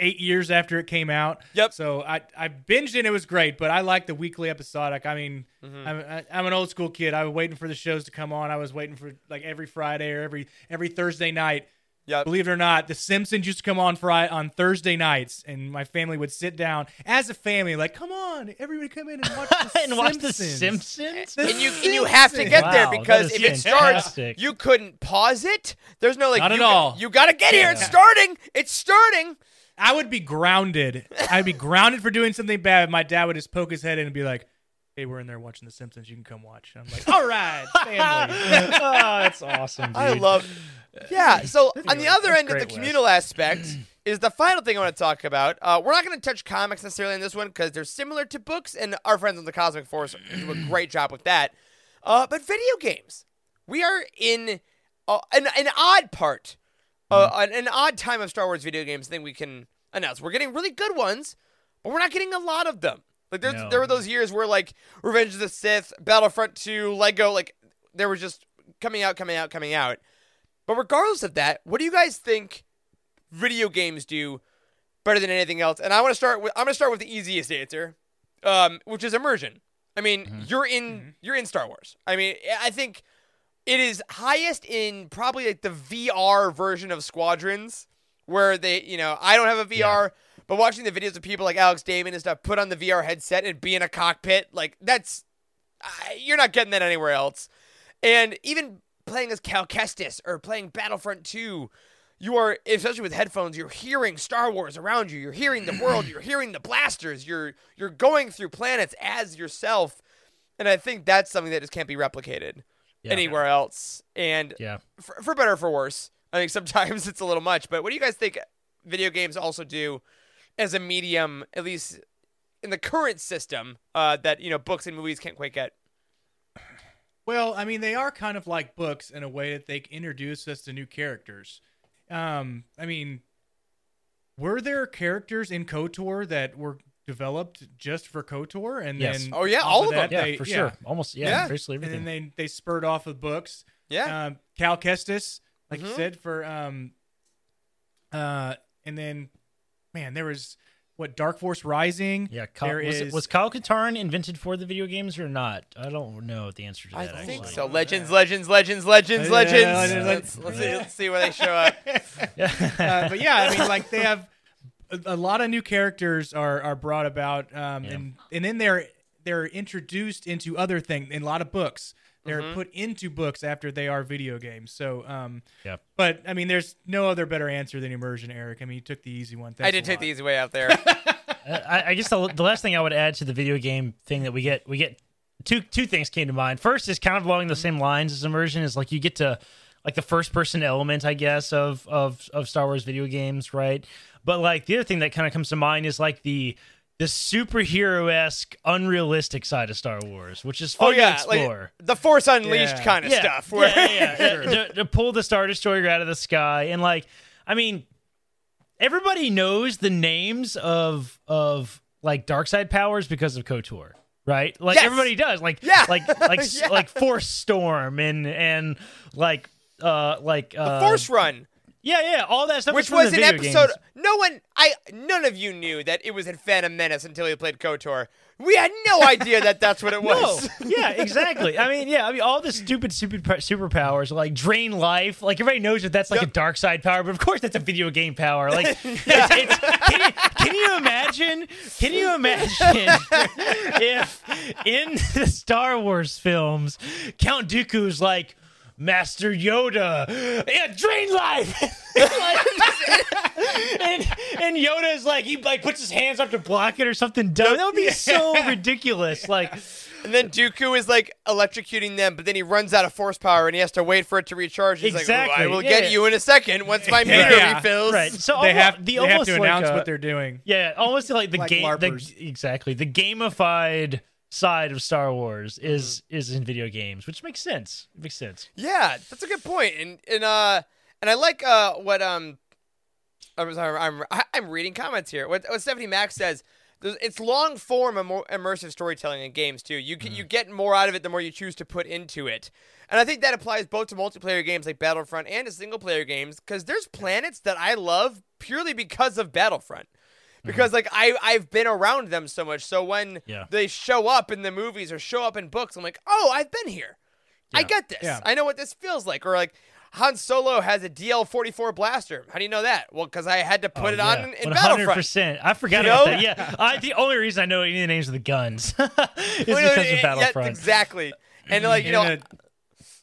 eight years after it came out. Yep. So I I binged it. and It was great, but I like the weekly episodic. I mean, Mm-hmm. I'm I, I'm an old school kid. I was waiting for the shows to come on. I was waiting for like every Friday or every every Thursday night. Yep. Believe it or not, The Simpsons used to come on Friday on Thursday nights, and my family would sit down as a family, like, "Come on, everybody, come in and watch the and watch The Simpsons." Simpsons. The and you and you have to get Wow, there because if it starts, you couldn't pause it. There's no like Not you at all. You got to get here. It's starting. It's starting. I would be grounded. I'd be grounded for doing something bad. My dad would just poke his head in and be like, "Hey, we're in there watching The Simpsons. You can come watch." And I'm like, "All right, family." oh, that's awesome, dude. I love. Yeah. So on the other end of the great, Wes. communal aspect is the final thing I want to talk about. Uh, we're not going to touch comics necessarily in this one because they're similar to books, and our friends on the Cosmic Force do a great job with that. Uh, but video games, we are in uh, an an odd part, uh, Mm-hmm. an, an odd time of Star Wars video games. Thing we can announce. We're getting really good ones, but we're not getting a lot of them. Like there's, No. there were those years where like Revenge of the Sith, Battlefront 2, Lego, like there was just coming out, coming out, coming out. But regardless of that, what do you guys think video games do better than anything else? And I want to start with I'm going to start with the easiest answer, um, which is immersion. I mean, you're in you're in Star Wars. I mean, I think it is highest in probably like the VR version of Squadrons, where they, you know, I don't have a VR, but watching the videos of people like Alex Damon and stuff put on the VR headset and be in a cockpit, like that's you're not getting that anywhere else. And even playing as Cal Kestis or playing Battlefront 2, you are, especially with headphones, you're hearing Star Wars around you. You're hearing the world. You're hearing the blasters. You're you're going through planets as yourself. And I think that's something that just can't be replicated Yeah. anywhere else. And Yeah. for, for better or for worse, I think sometimes it's a little much. But what do you guys think video games also do as a medium, at least in the current system, uh, that you know books and movies can't quite get? Well, I mean, they are kind of like books in a way that they introduce us to new characters. Um, I mean, were there characters in KOTOR that were developed just for KOTOR, and Yes. then Oh, yeah, all of that, them. Yeah, they- for sure. Almost. Yeah. Yeah. Basically And then they they spurred off of books. Yeah. Um, Cal Kestis, like you Mhm. said, for um, uh, and then, man, there was what Dark Force Rising. yeah. Kyle, there was, is it, was Kyle Katarn invented for the video games or not? I don't know the answer to that. I that. think so. Legends, legends, legends, legends, Yeah, legends. legends, Let's, let's, see, let's see where they show up. uh, but yeah, I mean, like they have a, a lot of new characters are are brought about, um, Yeah. and and then they're they're introduced into other things in a lot of books. They're Mm-hmm. put into books after they are video games. So, um, Yeah. But I mean, there's no other better answer than immersion, Eric. I mean, you took the easy one. I did a take lot. the easy way out there. I, I guess the, the last thing I would add to the video game thing that we get, we get two two things came to mind. First is kind of along the same lines as immersion is like you get to like the first person element, I guess, of of of Star Wars video games, right? But like the other thing that kind of comes to mind is like the the superhero esque, unrealistic side of Star Wars, which is fun oh yeah, to like explore. the Force Unleashed Yeah. kind of yeah, stuff. Where yeah, yeah, yeah. to, to pull the Star Destroyer out of the sky, and like, I mean, everybody knows the names of of like dark side powers because of KOTOR. Right, like Yes. everybody does, like Yeah. like like Yeah. like Force Storm and and like uh like The uh, Force Run, yeah yeah all that stuff which was the an episode. games. No one, I, none of you knew that it was in Phantom Menace until you played KOTOR. We had no idea that that's what it No, was. yeah, exactly. I mean, yeah, I mean, all the stupid, stupid per- superpowers like drain life. Like everybody knows that that's like Yep. a dark side power, but of course that's a video game power. Like, it's, it's, can, you, can you imagine? Can you imagine if in the Star Wars films, Count Dooku's like. Master Yoda, yeah, drain life, and and Yoda is like he like puts his hands up to block it or something dumb. That would be so ridiculous. Like, And then Dooku is like electrocuting them, but then he runs out of force power and he has to wait for it to recharge. He's Exactly, like, "Ooh, I will yeah. get you in a second once my meter Yeah. refills. right? So They almo- have the they have almost to like announce a- what they're doing. Yeah, almost like the Like game. The, exactly, the gamified side of Star Wars Mm-hmm. is is in video games, which makes sense. It makes sense. Yeah, that's a good point. And and uh and I like uh what um I'm sorry, I'm I'm reading comments here. What what Stephanie Max says. It's long form immersive storytelling in games too. You can, you get more out of it the more you choose to put into it, and I think that applies both to multiplayer games like Battlefront and to single player games. Because there's planets that I love purely because of Battlefront, because like I I've been around them so much. So when Yeah. they show up in the movies or show up in books, I'm like, oh, I've been here. I get this. Yeah. I know what this feels like. Or like Han Solo has a DL44 blaster. How do you know that? Well, because I had to put it on in, in Battlefront. percent. I forgot You about that. Yeah, I, the only reason I know any of the names of the guns is Well, because you know, of yeah, Battlefront. exactly. And like you know, And the,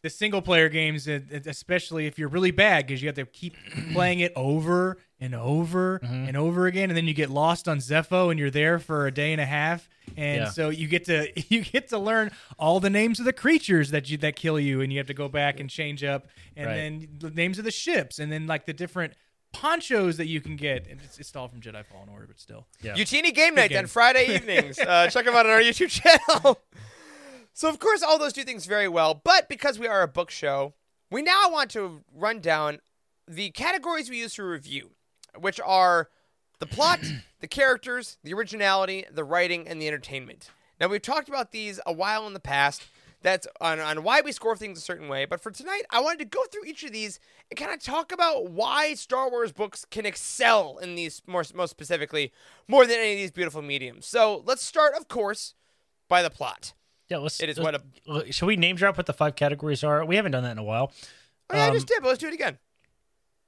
the single player games, uh, especially if you're really bad, because you have to keep playing it over and over Mm-hmm. and over again, and then you get lost on Zeffo, and you're there for a day and a half, and Yeah. so you get to you get to learn all the names of the creatures that you that kill you, and you have to go back and change up, and Right. then the names of the ships, and then like the different ponchos that you can get. And it's, it's all from Jedi Fallen Order, but still. Yeah. Youtini Game Night then Friday evenings. uh, check them out on our YouTube channel. so, of course, all those do things very well. But because we are a book show, we now want to run down the categories we use for review, which are the plot, the characters, the originality, the writing, and the entertainment. Now, we've talked about these a while in the past. That's on, on why we score things a certain way. But for tonight, I wanted to go through each of these and kind of talk about why Star Wars books can excel in these more most specifically more than any of these beautiful mediums. So let's start, of course, by the plot. yeah, let's, It is let's- what uh, Shall we name drop what the five categories are? We haven't done that in a while. Oh, yeah, I Um, just did, but let's do it again.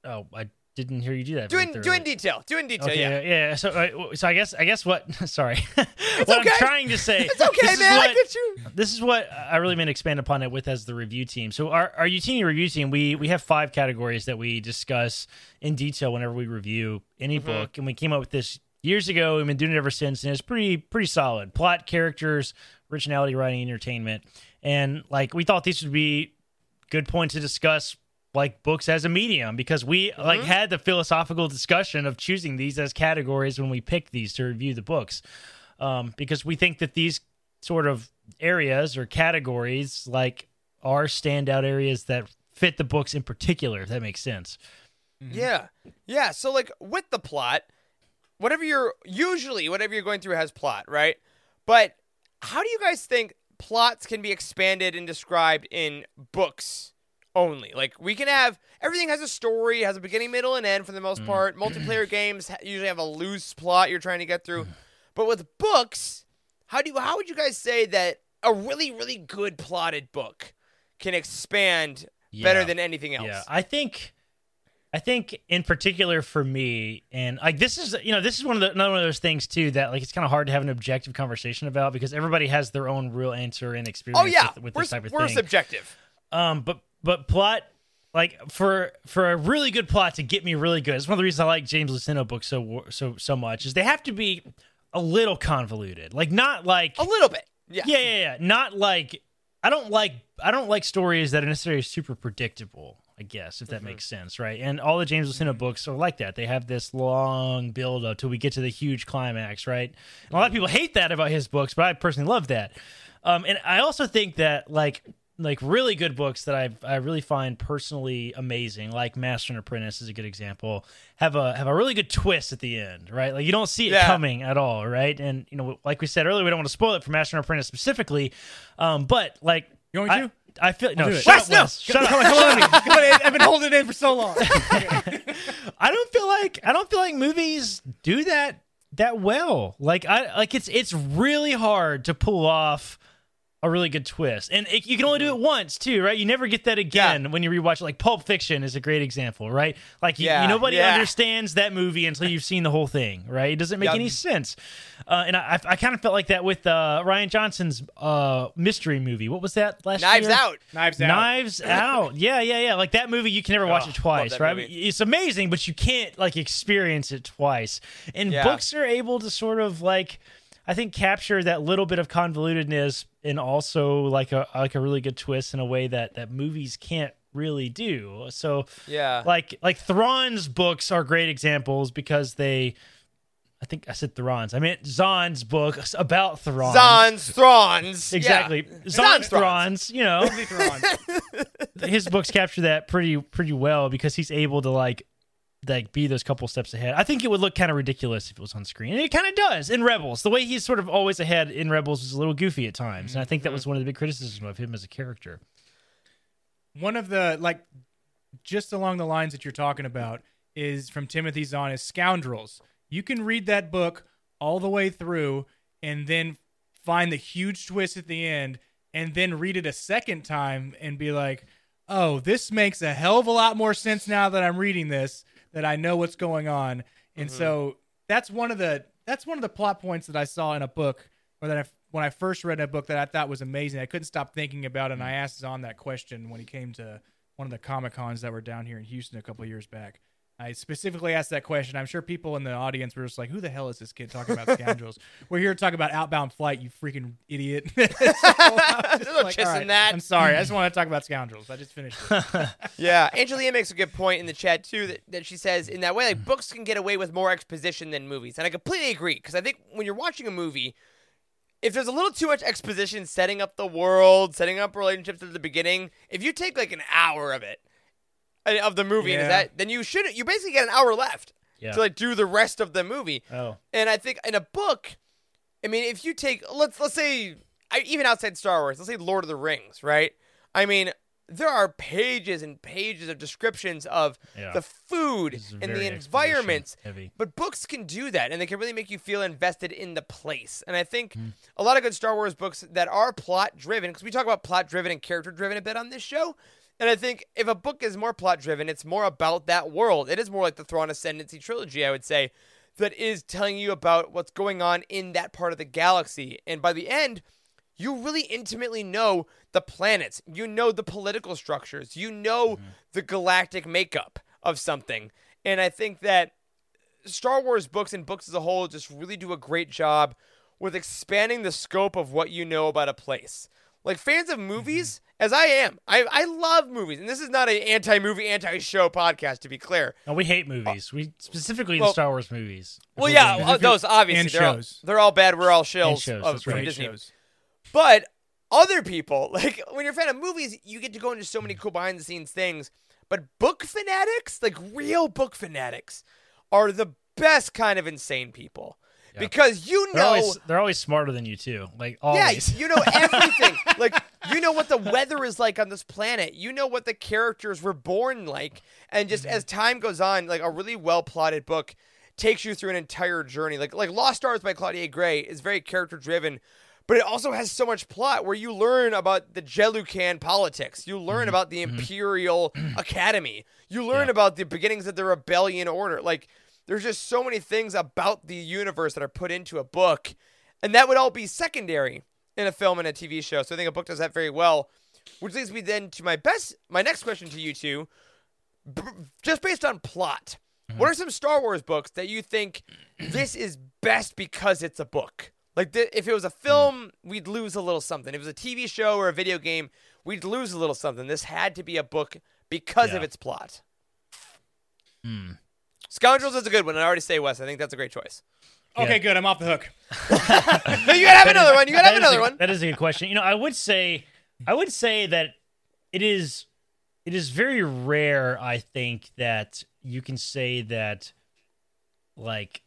Oh, I didn't hear you do that. Do in, do in detail. Do in detail, Okay, yeah. yeah, yeah. So, uh, so I guess, I guess what? Sorry, what okay. I'm trying to say. It's okay, this is man. I what- get you. This is what I really meant to expand upon it with as the review team. So our our Youtini review team, we we have five categories that we discuss in detail whenever we review any Mm-hmm. book, and we came up with this years ago. We've been doing it ever since, and it's pretty pretty solid. Plot, characters, originality, writing, entertainment, and like we thought these would be good points to discuss like books as a medium because we Mm-hmm. like had the philosophical discussion of choosing these as categories when we picked these to review the books um, because we think that these sort of areas or categories like are standout areas that fit the books in particular if that makes sense Yeah. Yeah. So like with the plot, whatever you're usually whatever you're going through has plot, right? But how do you guys think plots can be expanded and described in books only? Like we can have everything has a story, has a beginning, middle, and end for the most mm. part. Multiplayer games usually have a loose plot you're trying to get through. But with books, how do you, how would you guys say that a really really good plotted book can expand better than anything else? Yeah, I think, I think in particular for me, and like this is, you know, this is one of the another one of those things too that like it's kind of hard to have an objective conversation about because everybody has their own real answer and experience Oh yeah, with, with we're, this type of we're thing. subjective. Um, but but plot, like for for a really good plot to get me really good. It's one of the reasons I like James Luceno books so so so much is they have to be a little convoluted, like not like A little bit. Yeah. yeah yeah yeah, not like I don't like I don't like stories that are necessarily super predictable. I guess if that makes sense, right? And all the James Luceno books are like that. They have this long build up till we get to the huge climax, right? And a lot of people hate that about his books, but I personally love that. Um, and I also think that like like really good books that I I really find personally amazing, like Master and Apprentice is a good example. Have a have a really good twist at the end, right? Like you don't see it Yeah. coming at all, right? And you know, like we said earlier, we don't want to spoil it for Master and Apprentice specifically, um, but like You want me I, to? I feel no. do it. Shut Wes, up, no! Wes. Shut up. Come on, come on, come on, I've been holding it in for so long. I don't feel like I don't feel like movies do that that well. Like I like it's it's really hard to pull off a really good twist, and it, you can only do it once too, right? You never get that again when you rewatch it. Like Pulp Fiction is a great example, right? Like you, Yeah, you- nobody yeah. understands that movie until you've seen the whole thing, right? It doesn't make Yeah. any sense. Uh, and I, I kind of felt like that with uh, Rian Johnson's uh, mystery movie. What was that last Knives year? Out. Knives out. Knives Out. Yeah, yeah, yeah. Like that movie, you can never watch Oh, it twice, right? movie. It's amazing, but you can't like experience it twice. And Yeah. books are able to sort of like, I think, capture that little bit of convolutedness and also like a like a really good twist in a way that that movies can't really do. So Yeah. like like Thrawn's books are great examples because they. I think I said Thrawn's. I meant Zahn's book about Thrawn. Zahn's, Thrawns. Exactly. Yeah. Zahn's Zons, Thrawns. Thrawn's, you know his books capture that pretty pretty well because he's able to like like be those couple steps ahead. I think it would look kind of ridiculous if it was on screen, and it kind of does in Rebels. The way he's sort of always ahead in Rebels is a little goofy at times, and I think that was mm-hmm. one of the big criticisms of him as a character. one of the like just along the lines that you're talking about is from Timothy Zahn is Scoundrels. You can read that book all the way through and then find the huge twist at the end and then read it a second time and be like, "Oh, this makes a hell of a lot more sense now that I'm reading this that I know what's going on." And mm-hmm. so that's one of the that's one of the plot points that I saw in a book or that I when I first read a book that I thought was amazing. I couldn't stop thinking about it and I mm. asked Zahn that question when he came to one of the Comic Cons that were down here in Houston a couple years back. I specifically asked that question. I'm sure people in the audience were just like, "Who the hell is this kid talking about scoundrels?" we're here to talk about Outbound Flight, you freaking idiot. So I'm like, kissing "All right, that." I'm sorry. I just want to talk about scoundrels. I just finished. It. Yeah, Angelina makes a good point in the chat too that, that she says in that way like books can get away with more exposition than movies, and I completely agree because I think when you're watching a movie, if there's a little too much exposition setting up the world, setting up relationships at the beginning, if you take like an hour of it of the movie, and is that then you should you basically get an hour left Yeah. to like do the rest of the movie. Oh, And I think in a book, I mean, if you take let's let's say I, even outside Star Wars, let's say Lord of the Rings, right? I mean, there are pages and pages of descriptions of Yeah. the food and the environments. heavy. But books can do that, and they can really make you feel invested in the place. And I think Hmm. a lot of good Star Wars books that are plot driven, because we talk about plot driven and character driven a bit on this show. And I think if a book is more plot driven, it's more about that world. It is more like the Thrawn Ascendancy trilogy, I would say, that is telling you about what's going on in that part of the galaxy. And by the end, you really intimately know the planets. You know the political structures. You know mm-hmm. the galactic makeup of something. And I think that Star Wars books and books as a whole just really do a great job with expanding the scope of what you know about a place. Like fans of mm-hmm. movies, as I am, I, I love movies. And this is not an anti movie, anti show podcast, to be clear. no, we hate movies. We specifically well- the Star Wars movies. Well, yeah, uh, those obviously. And they're, all, they're all bad. We're all shills shows, of from right. Disney. shows. But other people, like when you're a fan of movies, you get to go into so many cool behind the scenes things. But book fanatics, like real book fanatics, are the best kind of insane people. Because you They're know always they're always smarter than you too. Like yeah, always. you know everything. like you know what the weather is like on this planet. You know what the characters were born like. And just Mm-hmm. as time goes on, like a really well plotted book takes you through an entire journey. Like like Lost Stars by Claudia Gray is very character driven, but it also has so much plot where you learn about the Jelucan politics. You learn Mm-hmm. about the Imperial Academy. You learn about the beginnings of the rebellion order. Like there's just so many things about the universe that are put into a book, and that would all be secondary in a film and a TV show. So I think a book does that very well. Which leads me then to my best, my next question to you two, b- just based on plot. What are some Star Wars books that you think this is best because it's a book? Like th- if it was a film, we'd lose a little something. If it was a TV show or a video game, we'd lose a little something. This had to be a book because of its plot. Hmm. Scoundrels is a good one. I already say Wes. I think that's a great choice. Okay, Yeah. good. I'm off the hook. No, you gotta have another one. You gotta have another a- one. That is a good question. You know, I would say I would say that it is it is very rare I think that you can say that like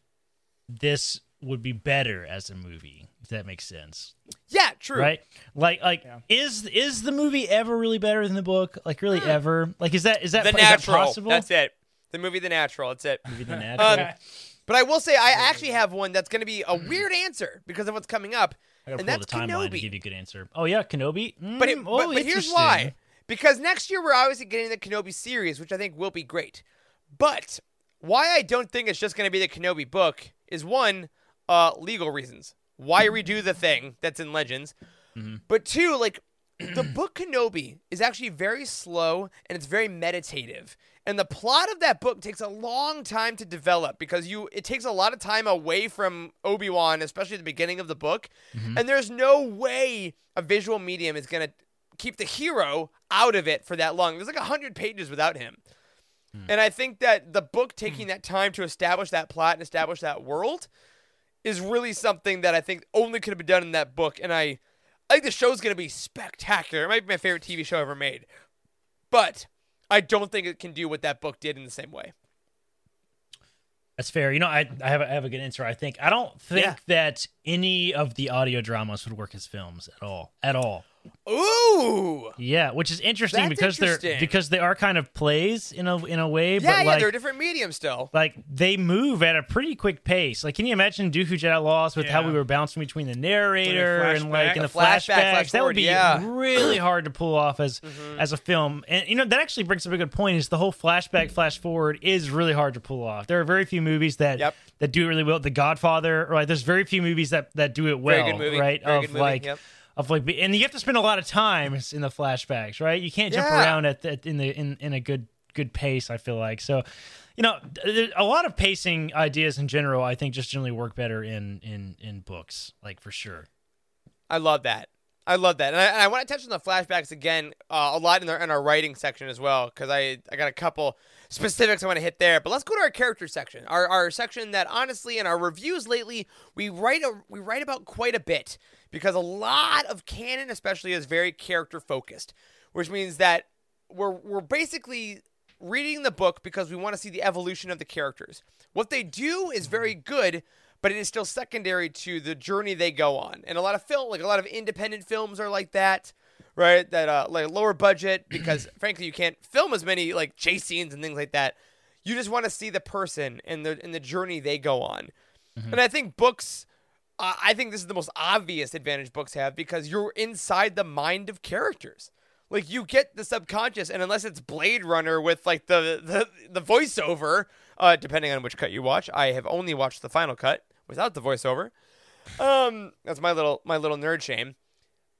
this would be better as a movie if that makes sense. Yeah, true. Right? Like like is is the movie ever really better than the book? Like really hmm. ever? Like is that is that The is that possible? That's it. The movie The Natural. That's it. Movie The Natural. Um, but I will say, I actually have one that's going to be a weird answer because of what's coming up, I gotta and pull that's the timeline to Kenobi. give you a good answer. Oh yeah, Kenobi. Mm, But, it, oh, but, but here's why. Because next year we're obviously getting the Kenobi series, which I think will be great. But why I don't think it's just going to be the Kenobi book is one, uh, legal reasons. Why redo the thing that's in Legends? But two, like the book Kenobi is actually very slow and it's very meditative. And the plot of that book takes a long time to develop because you it takes a lot of time away from Obi-Wan, especially at the beginning of the book. Mm-hmm. And there's no way a visual medium is going to keep the hero out of it for that long. There's like 100 pages without him. Hmm. And I think that the book taking that time to establish that plot and establish that world is really something that I think only could have been done in that book. And I, I think the show's going to be spectacular. It might be my favorite TV show ever made. But I don't think it can do what that book did in the same way. That's fair. You know, I, I have a, I have a good answer. I think I don't think Yeah. that any of the audio dramas would work as films at all. At all. Ooh. Yeah, which is interesting That's because interesting. they're because they are kind of plays in a in a way, Yeah, but yeah, like they're a different medium still. like they move at a pretty quick pace. Like, can you imagine Dooku Jedi Lost with how Yeah. we were bouncing between the narrator and like in the The flashback, flashbacks? flash that forward, would be yeah. Mm-hmm. really hard to pull off as as a film. And you know that actually brings up a good point. Is the whole flashback flash forward is really hard to pull off. There are very few movies that Yep. that do it really well. The Godfather, right? There's very few movies that that do it well, Very good movie. right? Very of good movie, like. yep. Of like, and you have to spend a lot of time in the flashbacks, right? You can't jump Yeah. around at the, in the in, in a good good pace. I feel like so, you know, a lot of pacing ideas in general, I think, just generally work better in in in books, like for sure. I love that. I love that, and I, and I want to touch on the flashbacks again uh, a lot in our in our writing section as well because I I got a couple specifics I want to hit there. But let's go to our character section, our our section that honestly in our reviews lately we write a, we write about quite a bit because a lot of canon especially is very character focused, which means that we're we're basically reading the book because we want to see the evolution of the characters. What they do is very good, but it is still secondary to the journey they go on. And a lot of film, like a lot of independent films, are like that, right? That uh, like lower budget because frankly you can't film as many like chase scenes and things like that. You just want to see the person and the and the journey they go on. And I think books. Uh, I think this is the most obvious advantage books have because you're inside the mind of characters. Like you get the subconscious, and unless it's Blade Runner with like the the, the voiceover, uh, depending on which cut you watch, I have only watched the final cut without the voiceover. Um, that's my little my little nerd shame.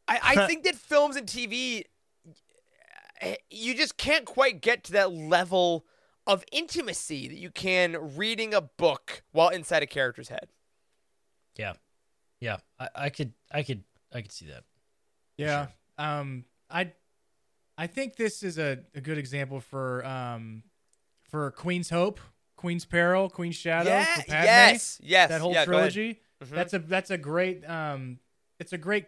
I, I think that films and TV, you just can't quite get to that level of intimacy that you can reading a book while inside a character's head. Yeah, yeah, I, I could, I could, I could see that. Yeah. Um I I think this is a, a good example for um for Queen's Hope, Queen's Peril, Queen's Shadow, Yeah, for Padme, yes, yes, that whole yeah, go ahead. trilogy. Mhm. That's a that's a great um it's a great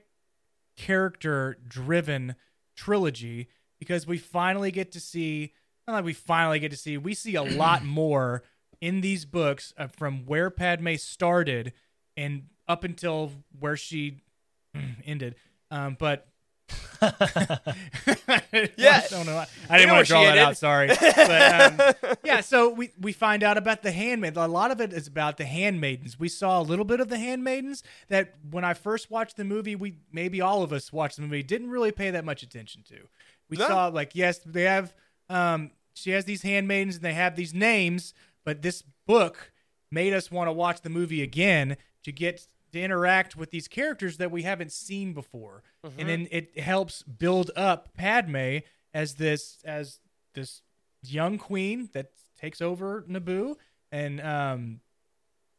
character driven trilogy because we finally get to see not like we finally get to see we see a lot more in these books uh, from where Padme started and up until where she ended. Um, but Yeah. I don't know. I didn't want to draw that out. Sorry, but um, yeah. So we we find out about the handmaid. A lot of it is about the handmaidens. We saw a little bit of the handmaidens that when I first watched the movie, we maybe all of us watched the movie didn't really pay that much attention to. We No. saw like yes, they have um she has these handmaidens and they have these names, but this book made us want to watch the movie again to get to interact with these characters that we haven't seen before. And then it helps build up Padme as this as this young queen that takes over Naboo and um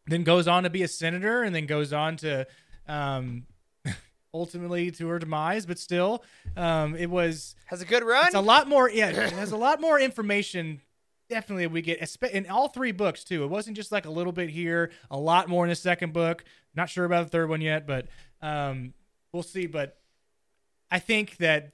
then goes on to be a senator and then goes on to um ultimately to her demise but still um it was Has a good run. it's a lot more. Yeah, it has a lot more information. Definitely, we get in all three books too. It wasn't just like a little bit here, a lot more in the second book. Not sure about the third one yet, but um, we'll see. But I think that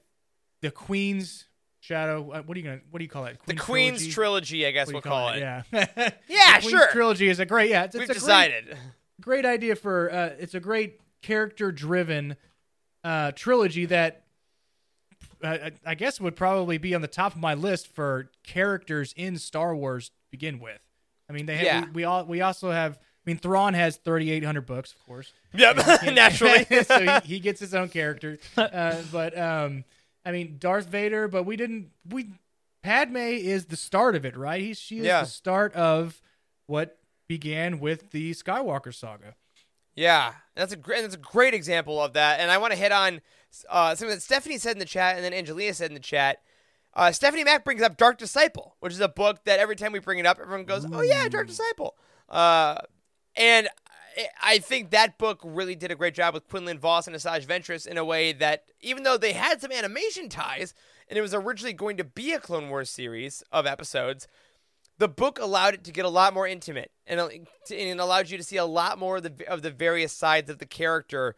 the Queen's Shadow. uh, What are you gonna? What do you call it? The Queen's trilogy, I guess we'll you call it. Yeah. Yeah, The sure. Trilogy is a great. Yeah, it's, We've a great- decided. great idea for uh, it's a great character driven uh, trilogy that I- I guess it would probably be on the top of my list for characters in Star Wars to begin with. I mean, they have, Yeah. we, we all we also have. I mean, Thrawn has 3,800 books, of course. Yep, naturally. so he, he gets his own character. Uh, but um, I mean, Darth Vader. But we didn't. We Padme is the start of it, right? He's she is Yeah. the start of what began with the Skywalker saga. Yeah, that's a great that's a great example of that, and I want to hit on uh, something that Stephanie said in the chat, and then Angelina said in the chat. Uh, Stephanie Mack brings up Dark Disciple, which is a book that every time we bring it up, everyone goes, "Oh yeah, Dark Disciple," uh, and I- think that book really did a great job with Quinlan Vos and Asajj Ventress in a way that, even though they had some animation ties, and it was originally going to be a Clone Wars series of episodes, the book allowed it to get a lot more intimate and, uh, and it allowed you to see a lot more of the of the various sides of the character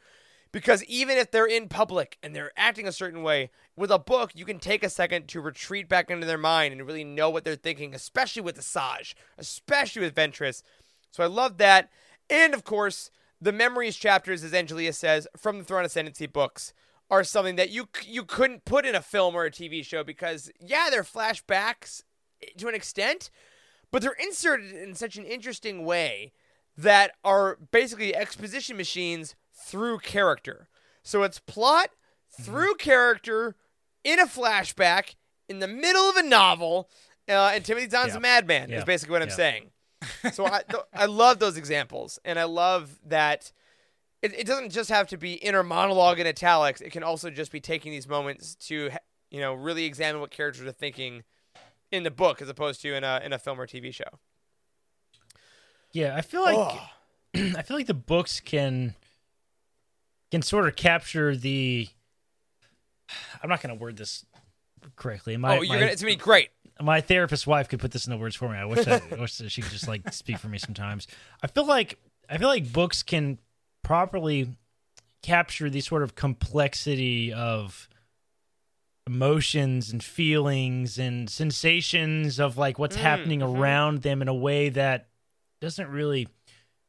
because even if they're in public and they're acting a certain way with a book you can take a second to retreat back into their mind and really know what they're thinking especially with Asajj especially with Ventress. So I love that. And of course the memories chapters as Angelia says from the Thrawn Ascendancy books are something that you you couldn't put in a film or a TV show because yeah they're flashbacks to an extent, but they're inserted in such an interesting way that are basically exposition machines through character. So it's plot through character in a flashback in the middle of a novel, uh, and Timothy Zahn's Yeah. a madman. Yeah. Is basically what I'm saying. So I th- I love those examples, and I love that. It, it doesn't just have to be inner monologue in italics. It can also just be taking these moments to, you know, really examine what characters are thinking in the book as opposed to in a in a film or TV show. Yeah, I feel like Ugh. I feel like the books can can sort of capture the. I'm not going to word this correctly. My, oh, you're my, gonna it's gonna be great. my therapist wife could put this into words for me. I wish I, I wish that she could just like speak for me sometimes. I feel like I feel like books can properly capture the sort of complexity of emotions and feelings and sensations of like what's Mm, happening mhm. around them in a way that doesn't really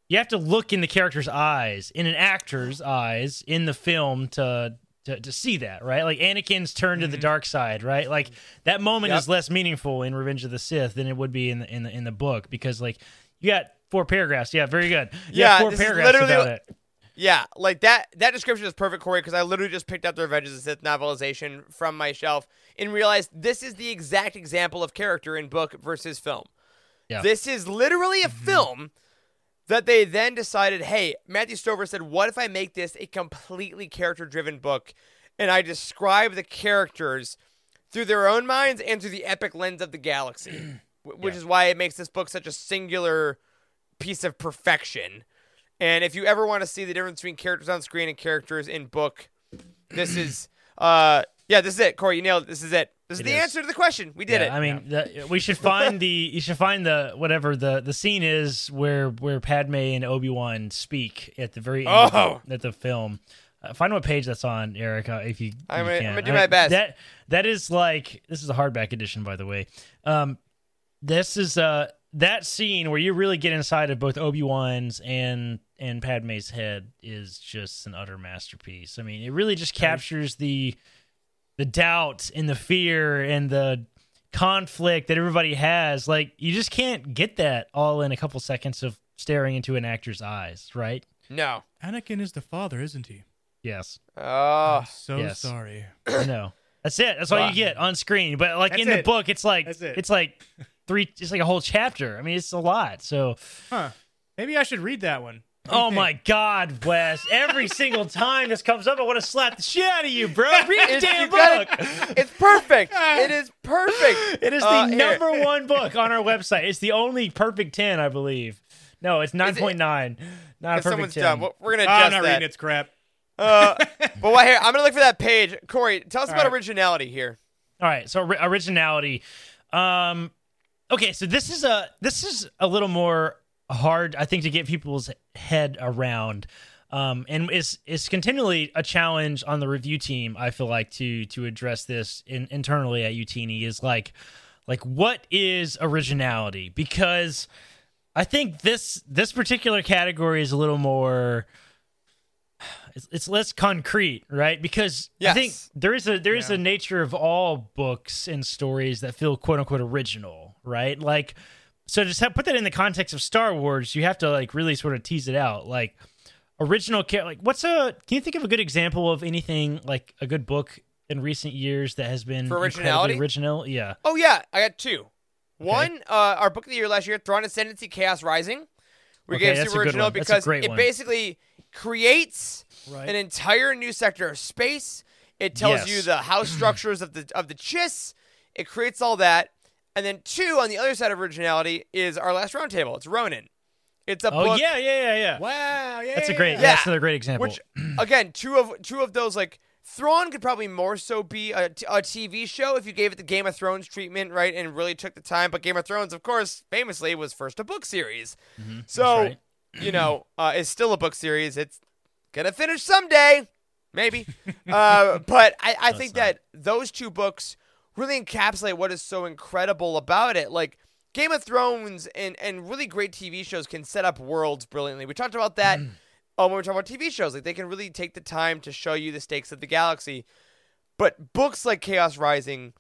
you have to look in the character's eyes in an actor's eyes in the film to to, to see that right? Like anakin's turn to the mm-hmm. dark side right? Like that moment Yep. is less meaningful in revenge of the sith than it would be in the in the, in the book because like you got four paragraphs. Yeah very good. You Yeah, four paragraphs literally about it. Yeah, like that that description is perfect, Corey, because I literally just picked up the Revenge of the Sith novelization from my shelf and realized this is the exact example of character in book versus film. Yeah. This is literally a mm-hmm. film that they then decided, hey, Matthew Stover said, what if I make this a completely character driven book and I describe the characters through their own minds and through the epic lens of the galaxy, wh- which is why it makes this book such a singular piece of perfection. And if you ever want to see the difference between characters on screen and characters in book, this is uh yeah, this is it. Corey, you nailed it. This is it. This is It the is. answer to the question. We did yeah, it. I mean, the, we should find the you should find the whatever the the scene is where where Padme and Obi Wan speak at the very end of the- Oh. at the film. Uh, find what page that's on, Erica, if you. I'm you gonna- can. I'm gonna do I- my best. That that is like this is a hardback edition, by the way. Um, this is uh that scene where you really get inside of both Obi Wan's and and Padme's head is just an utter masterpiece. I mean, it really just captures the the doubt and the fear and the conflict that everybody has. Like you just can't get that all in a couple seconds of staring into an actor's eyes, right? no. Anakin is the father, isn't he? Yes, Oh. So Yes. sorry. no. That's it. That's all you get on screen. But like That's in the it. book, it's like it. it's like three. It's like a whole chapter. I mean, it's a lot. So, Huh. Maybe I should read that one. What do you oh my God, Wes! Every single time this comes up, I want to slap the shit out of you, bro. Read the It's, damn you got book. it. it's perfect. it is perfect. It is the Uh, here. number one book on our website. It's the only perfect ten, I believe. No, it's nine point nine. Not a If perfect someone's 10. done, we're gonna Ah, I'm not that. reading its crap. Uh, but what here? I'm gonna look for that page. Corey, tell us All about right. originality here. All right, so originality. Um, okay, so this is a this is a little more hard, I think, to get people's head around. Um, and it's it's continually a challenge on the review team. I feel like to to address this in, internally at Youtini is like like what is originality because I think this this particular category is a little more it's, it's less concrete, right? Because I think there is a there is Yeah. a nature of all books and stories that feel quote unquote original, right? Like so just have, put that in the context of Star Wars, you have to like really sort of tease it out. Like original like what's a can you think of a good example of anything like a good book in recent years that has been For originality? original? Yeah. Oh yeah, I got two. One, uh, our book of the year last year, Thrawn Ascendancy, Chaos Rising. We Okay, gave super original one. That's a because it one. basically creates Right. an entire new sector of space. It tells Yes. you the house structures of the of the Chiss. It creates all that. And then two, on the other side of originality, is our last roundtable. It's Ronin. It's a Oh book. yeah, yeah, yeah, yeah. Wow, yeah, That's a great yeah. Yeah. that's another great example. Which again, two of two of those like Thrawn could probably more so be a, t- a TV show if you gave it the Game of Thrones treatment, right, and really took the time. But Game of Thrones, of course, famously was first a book series, so Mm-hmm. right. you know uh, it's still a book series. It's gonna finish someday, maybe. uh, but I, I think that those two books really encapsulate what is so incredible about it. Like Game of Thrones and and really great TV shows can set up worlds brilliantly. We talked about that uh, when we talk about TV shows. Like they can really take the time to show you the stakes of the galaxy. But books like Chaos Rising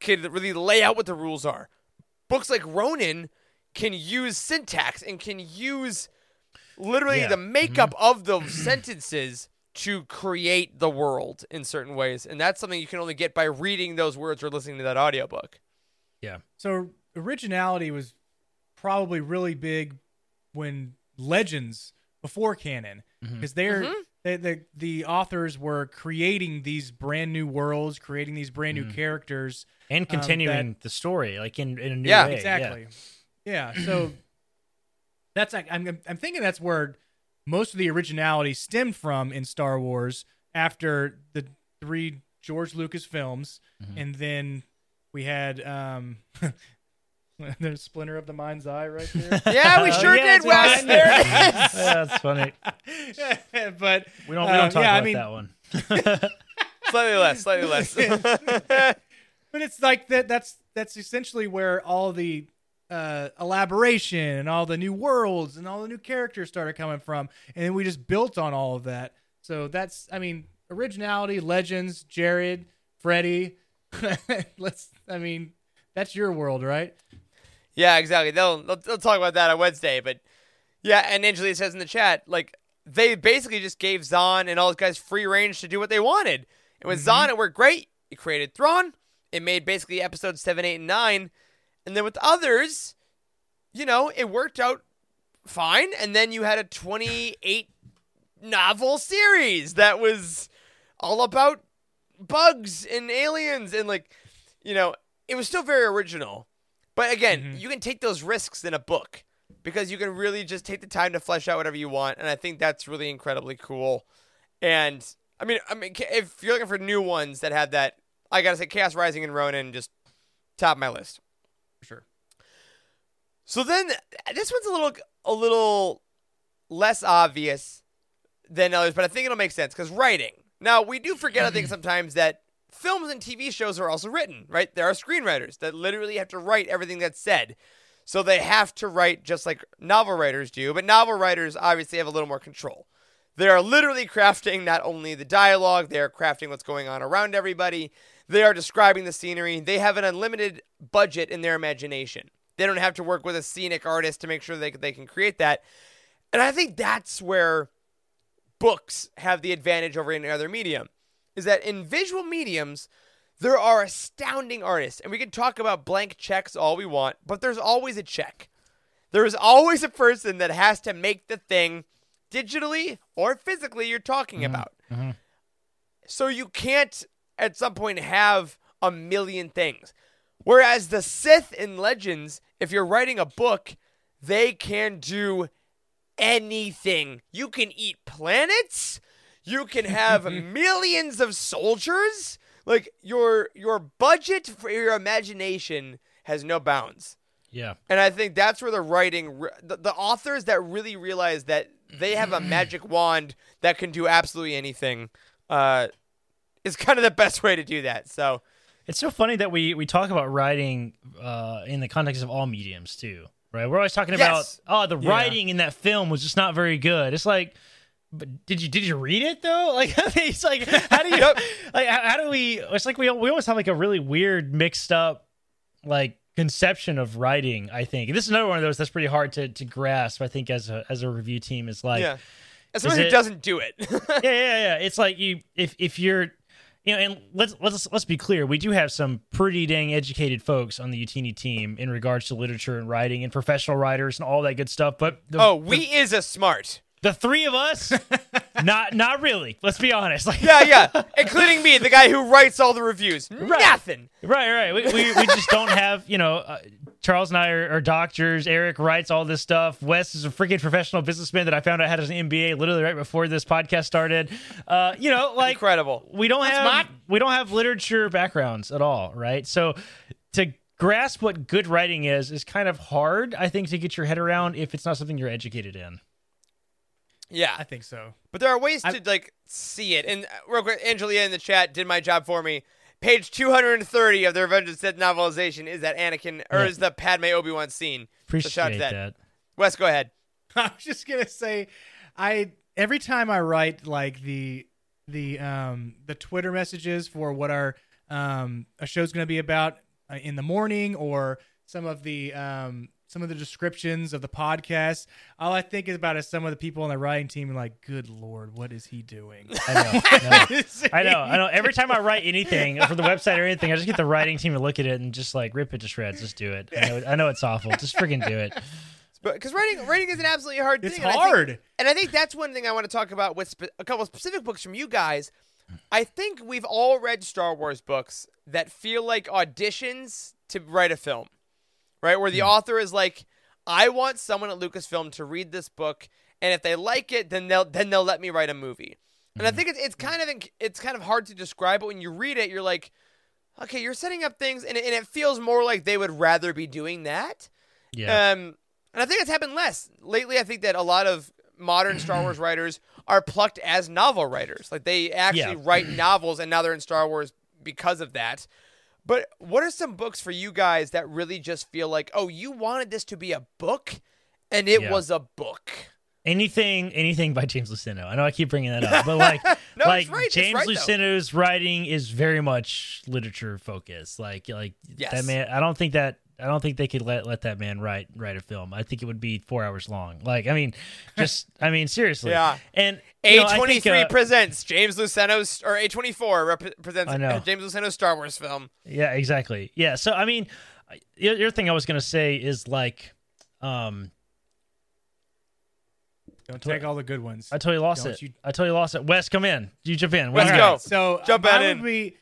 can really lay out what the rules are. Books like Ronin can use syntax and can use literally Yeah. the makeup of those sentences to create the world in certain ways. And that's something you can only get by reading those words or listening to that audiobook. yeah. So originality was probably really big when Legends before canon, mm-hmm. because they're Mm-hmm. they, the the authors were creating these brand new worlds, creating these brand new mm-hmm. characters. And um, that- continuing the story like in, in a new Yeah, way. Exactly. Yeah. So that's like I'm I'm thinking that's where most of the originality stemmed from in Star Wars after the three George Lucas films, Mm-hmm. and then we had um. There's Splinter of the Mind's Eye right there. Yeah, we sure yeah, did, it's Wes. fine. There it is. Yeah, that's funny. but We don't we don't uh, talk yeah, I about mean, that one. slightly less, slightly less. But it's like that. That's that's essentially where all the uh, elaboration and all the new worlds and all the new characters started coming from, and then we just built on all of that. So that's, I mean, originality, legends, Jared, Freddie. Let's, I mean, that's your world, right? Yeah, exactly. They'll, they'll they'll talk about that on Wednesday, but yeah. And Angela says in the chat, like they basically just gave Zahn and all those guys free range to do what they wanted. And with Zahn, it worked great. It created Thrawn. It made basically episodes seven, eight, and nine. And then with others, you know, it worked out fine. And then you had a twenty-eight novel series that was all about bugs and aliens and like, you know, it was still very original. But again, mm-hmm. you can take those risks in a book because you can really just take the time to flesh out whatever you want, and I think that's really incredibly cool. And I mean, I mean, if you're looking for new ones that have that, I gotta say, Chaos Rising and Ronin just top my list. For sure. So then, this one's a little, a little less obvious than others, but I think it'll make sense because writing. Now we do forget, I think, sometimes that films and TV shows are also written, right? There are screenwriters that literally have to write everything that's said. So they have to write just like novel writers do, but novel writers obviously have a little more control. They are literally crafting not only the dialogue, they are crafting what's going on around everybody. They are describing the scenery. They have an unlimited budget in their imagination. They don't have to work with a scenic artist to make sure they, they can create that. And I think that's where books have the advantage over any other medium is that in visual mediums there are astounding artists and we can talk about blank checks all we want but there's always a check there is always a person that has to make the thing digitally or physically you're talking mm-hmm. about mm-hmm. so you can't at some point have a million things whereas the sith in legends if you're writing a book they can do anything. You can eat planets. You can have millions of soldiers. Like your your budget for your imagination has no bounds. Yeah. And I think that's where the writing, the, the authors that really realize that they have a magic wand that can do absolutely anything. Uh, is kind of the best way to do that. So It's so funny that we we talk about writing uh, in the context of all mediums too, right? We're always talking about oh the writing in that film was just not very good. It's like, but did you did you read it though? Like I mean, it's like how do you like how, how do we? It's like we we always have like a really weird mixed up like conception of writing. I think this is another one of those that's pretty hard to to grasp. I think as a as a review team is like yeah, as someone who it- doesn't do it. yeah, yeah, yeah. It's like you if if you're you know, and let's let's let's be clear, we do have some pretty dang educated folks on the Youtini team in regards to literature and writing and professional writers and all that good stuff. But the, oh, we is a smart. The three of us, not not really. Let's be honest. Like, Yeah, yeah, including me, the guy who writes all the reviews. Nothing. Right, right. We, we, we just don't have, you know, uh, Charles and I are, are doctors. Eric writes all this stuff. Wes is a freaking professional businessman that I found out had an MBA literally right before this podcast started. Uh, you know, like Incredible. we don't have we don't have literature backgrounds at all, right? So to grasp what good writing is is kind of hard, I think, to get your head around if it's not something you're educated in. Yeah, I think so. But there are ways I- to like see it. And uh, real quick, Angelia in the chat did my job for me. Page 230 of the Revenge of the Sith novelization is that Anakin or Yeah. is the Padme Obi Wan scene. Appreciate shout out to that. that. Wes, go ahead. I was just gonna say, I every time I write like the the um the Twitter messages for what our um a show's gonna be about uh, in the morning or some of the um some of the descriptions of the podcast, all I think is about is some of the people on the writing team are like, "Good lord, what is he doing?" I know. I know. I know. I know. Every time I write anything for the website or anything, I just get the writing team to look at it and just like rip it to shreds. Just do it. I know, I know it's awful. Just freaking do it. Because writing writing is an absolutely hard It's thing. and I think- hard. and I think that's one thing I want to talk about with spe- a couple of specific books from you guys. I think we've all read Star Wars books that feel like auditions to write a film, right? Where the author is like, "I want someone at Lucasfilm to read this book, and if they like it, then they'll then they'll let me write a movie." And I think it's, it's kind of it's kind of hard to describe, but when you read it, you're like, "Okay, you're setting up things," and it, and it feels more like they would rather be doing that. Yeah. Um, and I think it's happened less lately. I think that a lot of modern Star Wars writers are plucked as novel writers. Like they actually Yeah. write novels, and now they're in Star Wars because of that. But what are some books for you guys that really just feel like, oh, you wanted this to be a book, and it Yeah. was a book? anything anything by James Luceno. I know I keep bringing that up, but like No, like right, James right. Luceno's writing is very much literature focused. Like like Yes. that man. I don't think that. I don't think they could let let that man write write a film. I think it would be four hours long. Like I mean, just I mean seriously. Yeah. And A you know, I twenty think, three uh, presents James Luceno's or A twenty four presents I know. James Luceno's Star Wars film. Yeah, exactly. Yeah. So I mean, I- the other thing I was gonna say is like, um, Don't take all the good ones. I totally lost Don't it. you- I totally lost it. Wes, come in. You jump in. Let's What do you go. got? So Jump mine on would in. Be, well,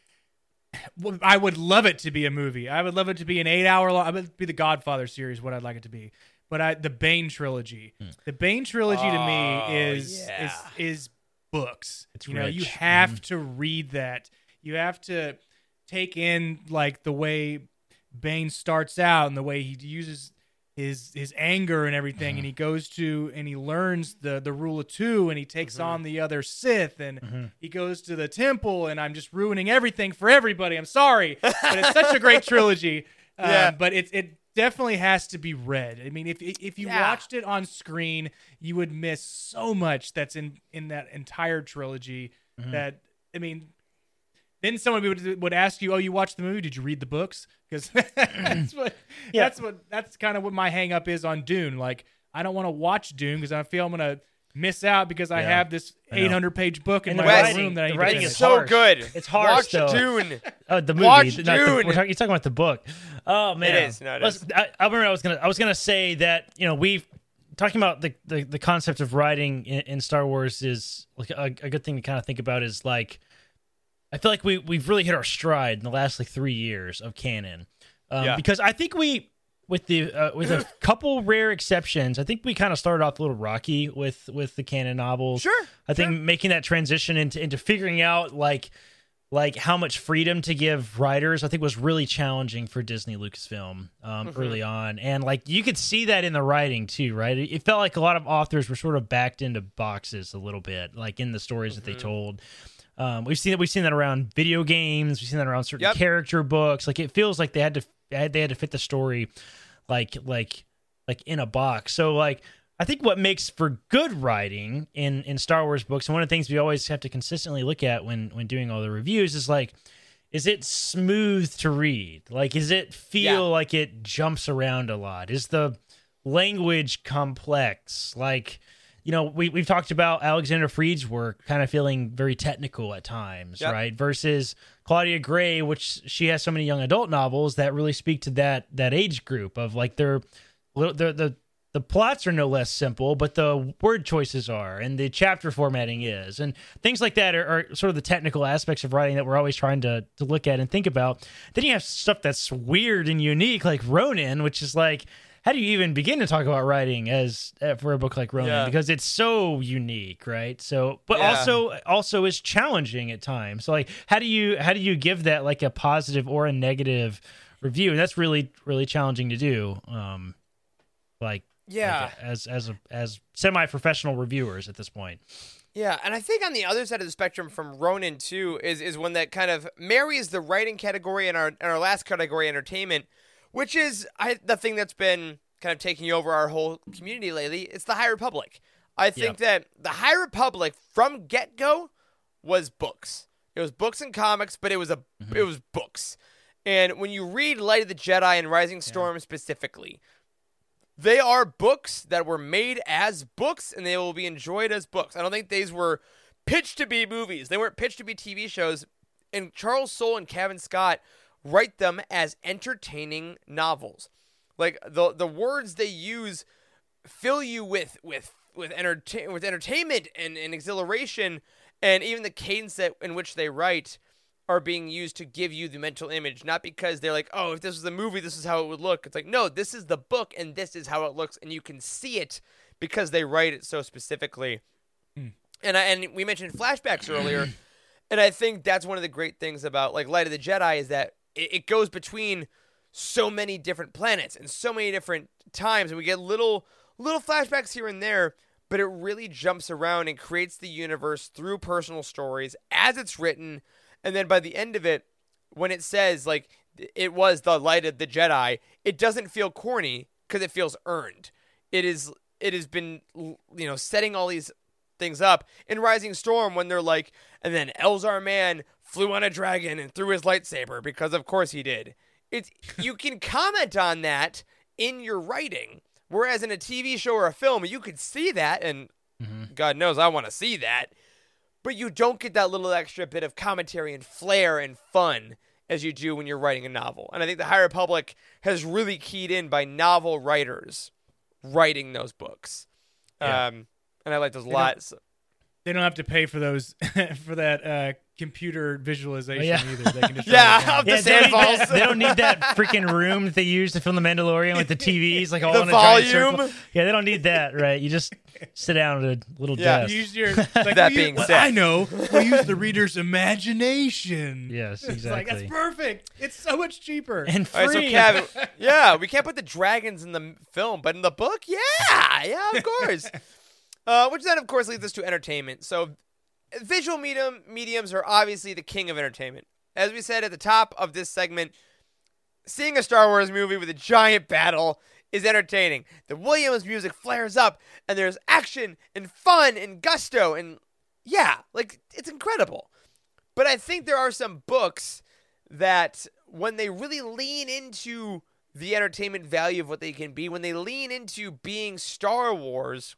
I would love it to be a movie. I would love it to be an eight-hour long. I would be the Godfather series. What I'd like it to be, but I, the Bane trilogy. Hmm. The Bane trilogy to Oh, me is yeah. is is books. It's you know, you rich. have mm-hmm. to read that. You have to take in like the way Bane starts out and the way he uses his his anger and everything and he mm-hmm. goes to and he learns the the rule of two and he takes mm-hmm. on the other Sith and mm-hmm. he goes to the temple and I'm just ruining everything for everybody. I'm sorry, but it's such a great trilogy. Um, Yeah. but it it definitely has to be read. I mean, if if you Yeah. watched it on screen, you would miss so much that's in in that entire trilogy. That I mean, then someone would would ask you, "Oh, you watched the movie? Did you read the books?" Because that's what Yeah. that's what that's kind of what my hang up is on Dune. Like, I don't want to watch Dune because I feel I'm gonna miss out because I Yeah. have this 800 page book in And my the writing- room that I the need writing to is. So harsh. good. It's harsh, Watch though. Dune. Oh, the movie. Watch not the- Dune. we're talking, you're talking about the book. Oh man, is. No, it I, I remember I was gonna I was gonna say that you know we've talking about the the, the concept of writing in, in Star Wars is like a, a good thing to kind of think about is like I feel like we we've really hit our stride in the last like three years of canon um, Yeah. because I think we. With the uh, with a couple rare exceptions, I think we kind of started off a little rocky with with the canon novels. Sure, I think making that transition into into figuring out like like how much freedom to give writers I think was really challenging for Disney Lucasfilm um, Mm-hmm. early on, and like you could see that in the writing too, right? It, it felt like a lot of authors were sort of backed into boxes a little bit, like in the stories that they Mm-hmm. told. Um, we've seen that. We've seen that around video games. We've seen that around certain Yep. character books. Like it feels like they had to they had, to fit the story, like like like in a box. So like I think what makes for good writing in in Star Wars books, and one of the things we always have to consistently look at when when doing all the reviews is like, is it smooth to read? Like, is it feel Yeah. like it jumps around a lot? Is the language complex? Like, you know, we we've talked about Alexander Freed's work kind of feeling very technical at times, Yep. right? Versus Claudia Gray, which she has so many young adult novels that really speak to that that age group of like they're the the the plots are no less simple, but the word choices are, and the chapter formatting is, and things like that are, are sort of the technical aspects of writing that we're always trying to to look at and think about. Then you have stuff that's weird and unique, like Ronin, which is like, how do you even begin to talk about writing as uh, for a book like Ronin Yeah. because it's so unique, right? So, but Yeah. also also is challenging at times. So, like, how do you how do you give that like a positive or a negative review? And that's really really challenging to do. Um, like Yeah. like, as as a, as semi professional reviewers at this point. Yeah, and I think on the other side of the spectrum from Ronin too is is one that kind of marries the writing category and our and our last category, entertainment, which is I the thing that's been kind of taking over our whole community lately. It's the High Republic. I think that the High Republic from get go was books. It was books and comics, but it was a mm-hmm. it was books. And when you read Light of the Jedi and Rising Storm specifically, they are books that were made as books and they will be enjoyed as books. I don't think these were pitched to be movies. They weren't pitched to be TV shows. And Charles Soule and Cavan Scott write them as entertaining novels. Like the the words they use fill you with with with entertain with entertainment and, and exhilaration and even the cadence that in which they write are being used to give you the mental image, not because they're like, oh, if this was a movie, this is how it would look. It's like, no, this is the book and this is how it looks, and you can see it because they write it so specifically. Mm. And I, and we mentioned flashbacks earlier, and I think that's one of the great things about like Light of the Jedi is that it, goes between so many different planets and so many different times, and we get little little flashbacks here and there, but it really jumps around and creates the universe through personal stories as it's written, and then by the end of it, when it says like it was the light of the Jedi, it doesn't feel corny because it feels earned. It is it has been you know setting all these things up in Rising Storm when they're like, and then Elzar Mann flew on a dragon and threw his lightsaber because of course he did. It's you can comment on that in your writing, whereas in a TV show or a film you could see that, and God knows I want to see that, but you don't get that little extra bit of commentary and flair and fun as you do when you're writing a novel. And I think the High Republic has really keyed in by novel writers writing those books. Yeah. Um, and I like those lots. lot. So- They don't have to pay for those for that uh, computer visualization Oh, yeah. either. They can just Yeah, write it the Yeah, they, don't need sand that, they don't need that freaking room that they use to film the Mandalorian with the TVs like all The in a giant volume. circle. Yeah, they don't need that, right? You just sit down at a little Yeah. desk. Use your like, That being use, said. I know we use the reader's imagination. Yes, It's like exactly. that's perfect. It's so much cheaper. and free. All right, so Cavan, yeah, we can't put the dragons in the film, but in the book, yeah, yeah, of course. uh, which then, of course, leads us to entertainment. So, visual medium mediums are obviously the king of entertainment. As we said at the top of this segment, seeing a Star Wars movie with a giant battle is entertaining. The Williams music flares up, and there's action and fun and gusto, and yeah, like it's incredible. But I think there are some books that when they really lean into the entertainment value of what they can be, when they lean into being Star Wars,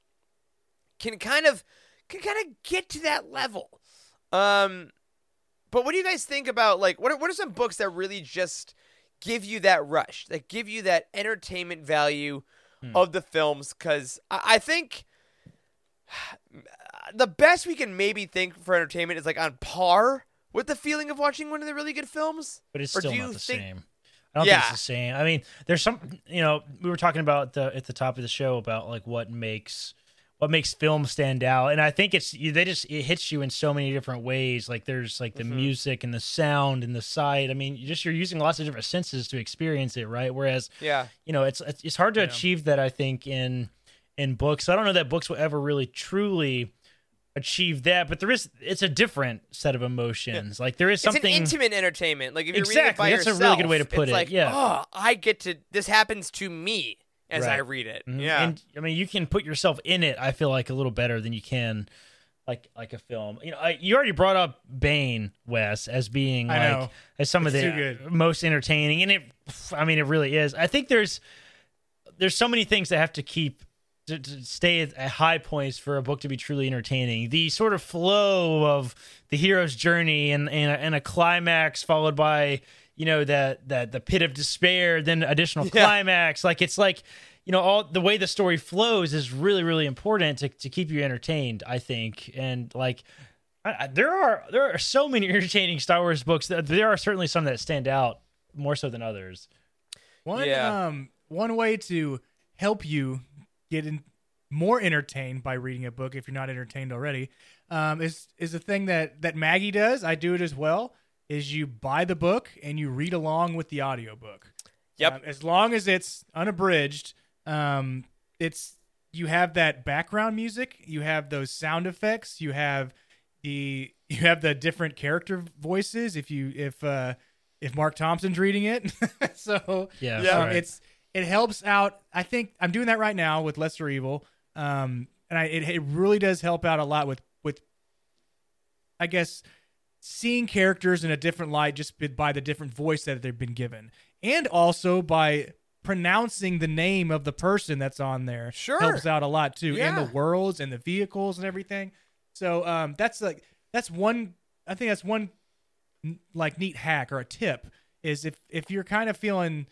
can kind of can kind of get to that level. Um, but what do you guys think about like what are, what are some books that really just give you that rush, that give you that entertainment value of the films? Because I, I think the best we can maybe think for entertainment is like on par with the feeling of watching one of the really good films. but it's Or still do not the think- same. I don't Yeah. think it's the same. I mean, there's some, you know, we were talking about the at the top of the show about like what makes what makes film stand out. And I think it's you- they just it hits you in so many different ways. Like there's like the Mm-hmm. music and the sound and the sight. I mean, you just you're using lots of different senses to experience it, right? Whereas Yeah. you know it's it's hard to achieve that i think in in books i don't know that books will ever really truly achieve that but there is it's a different set of emotions like there is something It's an intimate entertainment. Like if you're reading it Exactly, by that's a really good way to put it, Like, yeah. oh, I get to. This happens to me as I read it. Mhm. Yeah. and i mean you can put yourself in it i feel like a little better than you can like like a film you know I, you already brought up bane wes as being I like know. as some of the most entertaining and it i mean it really is i think there's there's so many things that have to keep to, to stay at, at high points for a book to be truly entertaining. The sort of flow of the hero's journey and and a, and a climax followed by you know the the the pit of despair, then additional Yeah. climax. Like it's like you know all the way the story flows is really really important to to keep you entertained. I think and like. I, I- there are there are so many entertaining Star Wars books. That there are certainly some that stand out more so than others. One Yeah. um one way to help you get in, more entertained by reading a book if you're not entertained already um, is is a thing that that Maggie does. I do it as well. Is you buy the book and you read along with the audiobook. Yep. Um, as long as it's unabridged, um, it's you have that background music, you have those sound effects, you have the you have the different character voices. If you if uh, if Marc Thompson's reading it, so Yeah, um, right. it's it helps out. I think I'm doing that right now with Lesser Evil, um, and I, it it really does help out a lot with with I guess seeing characters in a different light just by the different voice that they've been given, and also by pronouncing the name of the person that's on there. Sure. helps out a lot too, and the worlds and the vehicles and everything. So um, that's like that's one. I think that's one like neat hack or a tip is if if you're kind of feeling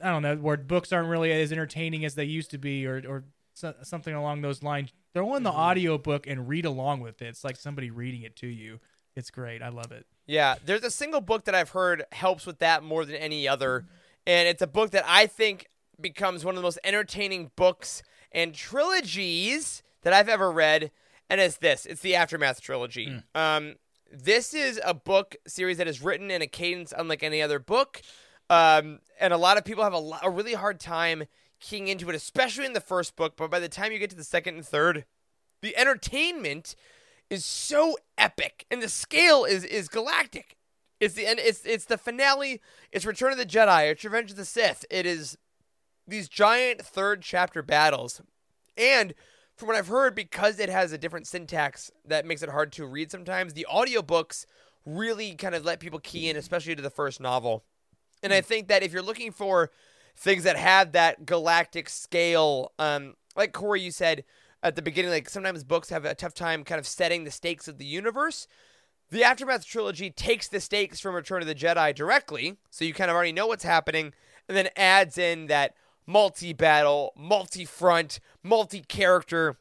I don't know where books aren't really as entertaining as they used to be or or so, something along those lines throw in the Mm-hmm. audio book and read along with it it's like somebody reading it to you it's great I love it Yeah, there's a single book that I've heard helps with that more than any other, and it's a book that I think becomes one of the most entertaining books and trilogies that I've ever read, and it's this. It's the Aftermath trilogy. Um, this is a book series that is written in a cadence unlike any other book, um, and a lot of people have a, lo- a really hard time keying into it, especially in the first book. But by the time you get to the second and third, the entertainment is so epic and the scale is is galactic. It's the and it's it's the finale. It's Return of the Jedi. It's Revenge of the Sith. It is these giant third chapter battles, and from what I've heard, because it has a different syntax that makes it hard to read sometimes, the audiobooks really kind of let people key in, especially to the first novel. And I think that if you're looking for things that have that galactic scale, um, like Corey, you said at the beginning, like sometimes books have a tough time kind of setting the stakes of the universe. The Aftermath trilogy takes the stakes from Return of the Jedi directly, so you kind of already know what's happening, and then adds in that multi battle, multi front, multi character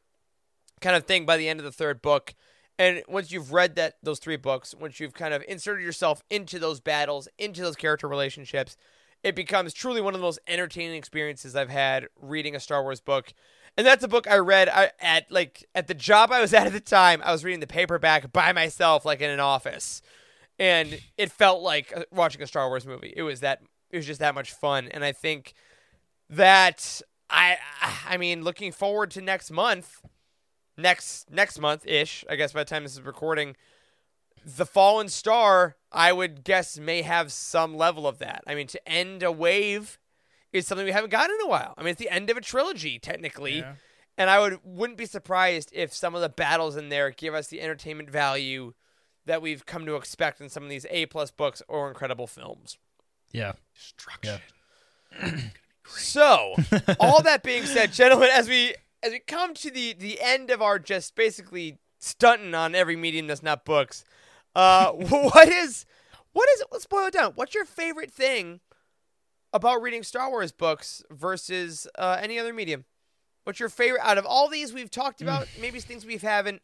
kind of thing by the end of the third book. And once you've read that those three books, once you've kind of inserted yourself into those battles, into those character relationships, it becomes truly one of the most entertaining experiences I've had reading a Star Wars book. And that's a book I read at like at the job I was at at the time. I was reading the paperback by myself, like in an office, and it felt like uh, watching a Star Wars movie. It was that it was just that much fun, and I think that I I mean looking forward to next month next next month ish i guess by the time this is recording the fallen star i would guess may have some level of that i mean to end a wave is something we haven't gotten in a while i mean it's the end of a trilogy technically Yeah. and i would wouldn't be surprised if some of the battles in there give us the entertainment value that we've come to expect in some of these a plus books or incredible films Yeah. Destruction. So, all that being said, gentlemen, as we as we come to the the end of our just basically stunting on every medium that's not books, uh, what is what is let's boil it down. What's your favorite thing about reading Star Wars books versus uh, any other medium? What's your favorite out of all these we've talked about? maybe things we haven't.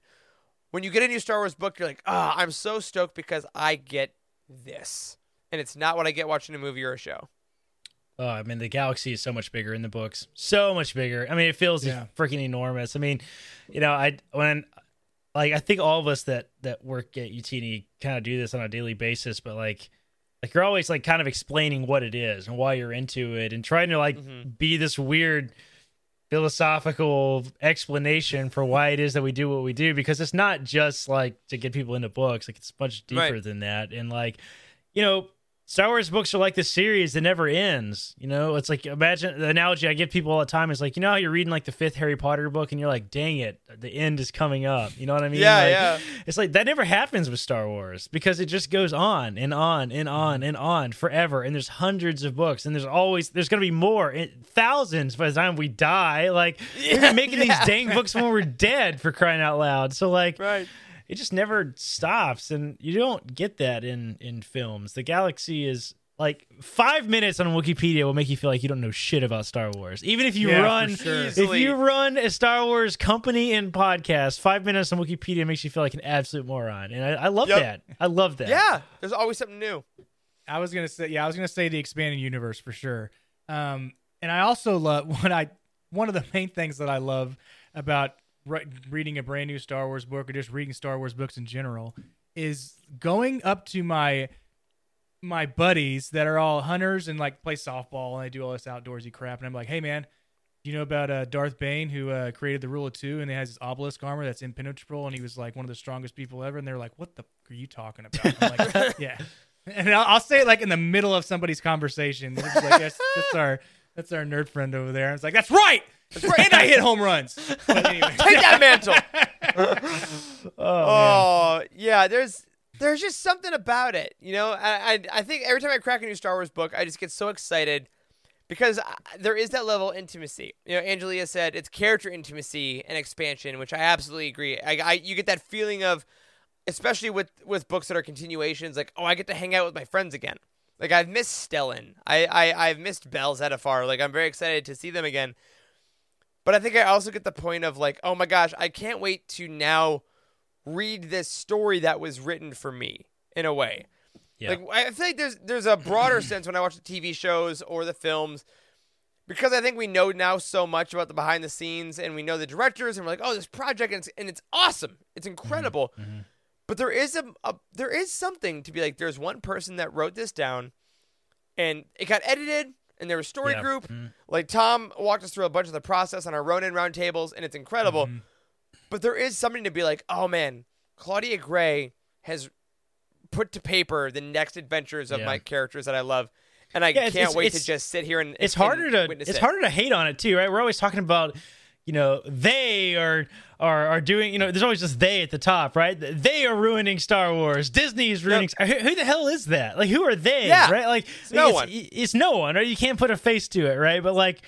When you get a new Star Wars book, you're like, ah, I'm so stoked because I get this, and it's not what I get watching a movie or a show. Oh, I mean, the galaxy is so much bigger in the books. So much bigger. I mean, it feels Yeah. freaking enormous. I mean, you know, I when like I think all of us that that work at UTD kind of do this on a daily basis, but like like you're always like kind of explaining what it is and why you're into it and trying to like mm-hmm. be this weird philosophical explanation for why it is that we do what we do because it's not just like to get people into books like it's much deeper Right. than that and like you know Star Wars books are like this series that never ends. You know, it's like imagine the analogy I give people all the time is like, you know how you're reading like the fifth Harry Potter book and you're like, dang it, the end is coming up. You know what I mean? Yeah, Like, yeah. It's like that never happens with Star Wars because it just goes on and on and on and on forever. And there's hundreds of books and there's always there's gonna be more, eh, thousands by the time we die. Like we've been making yeah. these dang books when we're dead for crying out loud. So like Right. It just never stops and you don't get that in in films the galaxy is like five minutes on wikipedia will make you feel like you don't know shit about star wars even if you Yeah, run sure. if you run a star wars company and podcast five minutes on wikipedia makes you feel like an absolute moron and i, I love Yep. that i love that Yeah, there's always something new. I was gonna say, yeah, I was gonna say the expanded universe for sure. Um, and I also love what I one of the main things that I love about re- reading a brand new Star Wars book or just reading Star Wars books in general is going up to my my buddies that are all hunters and like play softball and they do all this outdoorsy crap, and I'm like, hey man. Do you know about uh, Darth Bane, who uh, created the Rule of Two, and he has his obelisk armor that's impenetrable, and he was like one of the strongest people ever? And they're like, "What the f- are you talking about?" I'm like, "Yeah." And I'll, I'll say it like in the middle of somebody's conversation. Like, that's, that's our that's our nerd friend over there. I was like, that's right." And I hit home runs. Anyway, Take that mantle. oh. Oh yeah, there's there's just something about it, you know. I, I I think every time I crack a new Star Wars book, I just get so excited because I, there is that level of intimacy. You know, Angelia said it's character intimacy and expansion, which I absolutely agree. I, I you get that feeling of, especially with with books that are continuations, like oh, I get to hang out with my friends again. Like I've missed Stellan, I, I I've missed Bell Zettifar. Like I'm very excited to see them again. But I think I also get the point of like, oh my gosh, I can't wait to now read this story that was written for me in a way. Yeah. Like I feel like there's there's a broader sense when I watch the TV shows or the films because I think we know now so much about the behind the scenes and we know the directors and we're like, oh, this project and it's, and it's awesome, it's mm-hmm. incredible. Mm-hmm. But there is a, a there is something to be like. There's one person that wrote this down, and it got edited, and there was story Yeah. group. Mm-hmm. Like Tom walked us through a bunch of the process on our Ronin roundtables, and it's incredible. Mm-hmm. But there is something to be like, oh man, Claudia Gray has put to paper the next adventures of Yeah. my characters that I love, and I Yeah, it's- can't it's- wait it's- to just sit here and it's and harder to it's it. harder to hate on it too, right? We're always talking about you know they are are are doing you know there's always just they at the top, right? They are ruining Star Wars. Disney is ruining. Who, who the hell is that? Like who are they? Yeah. right? Like no it's, one. It's no one, right? You can't put a face to it, right? But like.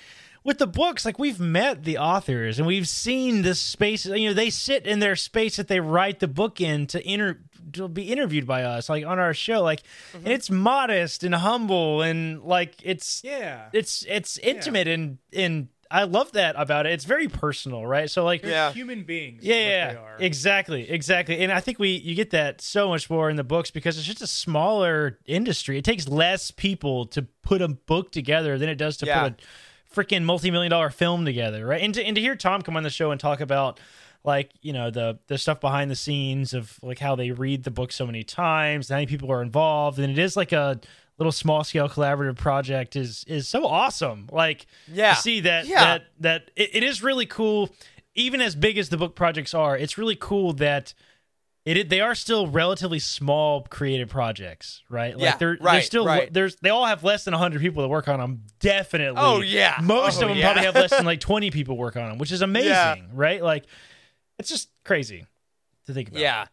With the books, like we've met the authors and we've seen the space. You know, they sit in their space that they write the book in to inter to be interviewed by us, like on our show. Like, Mm-hmm. and it's modest and humble and like it's yeah, it's it's intimate and and I love that about it. It's very personal, right? So like Yeah. human beings. is yeah, yeah, they are. exactly, exactly. And I think we you get that so much more in the books because it's just a smaller industry. It takes less people to put a book together than it does to Yeah. put a freaking multi-million dollar film together, right? And to, and to hear Tom come on the show and talk about like you know the the stuff behind the scenes of like how they read the book so many times, how many people are involved, and it is like a little small scale collaborative project is is so awesome. Like Yeah. to see that Yeah. that that it, it is really cool. Even as big as the book projects are, it's really cool that it they are still relatively small creative projects, right? Like Yeah, they're they're right, still right. there's they all have less than 100 people that work on them definitely. Oh, yeah. Most Oh, of them yeah. probably have less than like 20 people work on them, which is amazing, right? Like it's just crazy to think about. Yeah.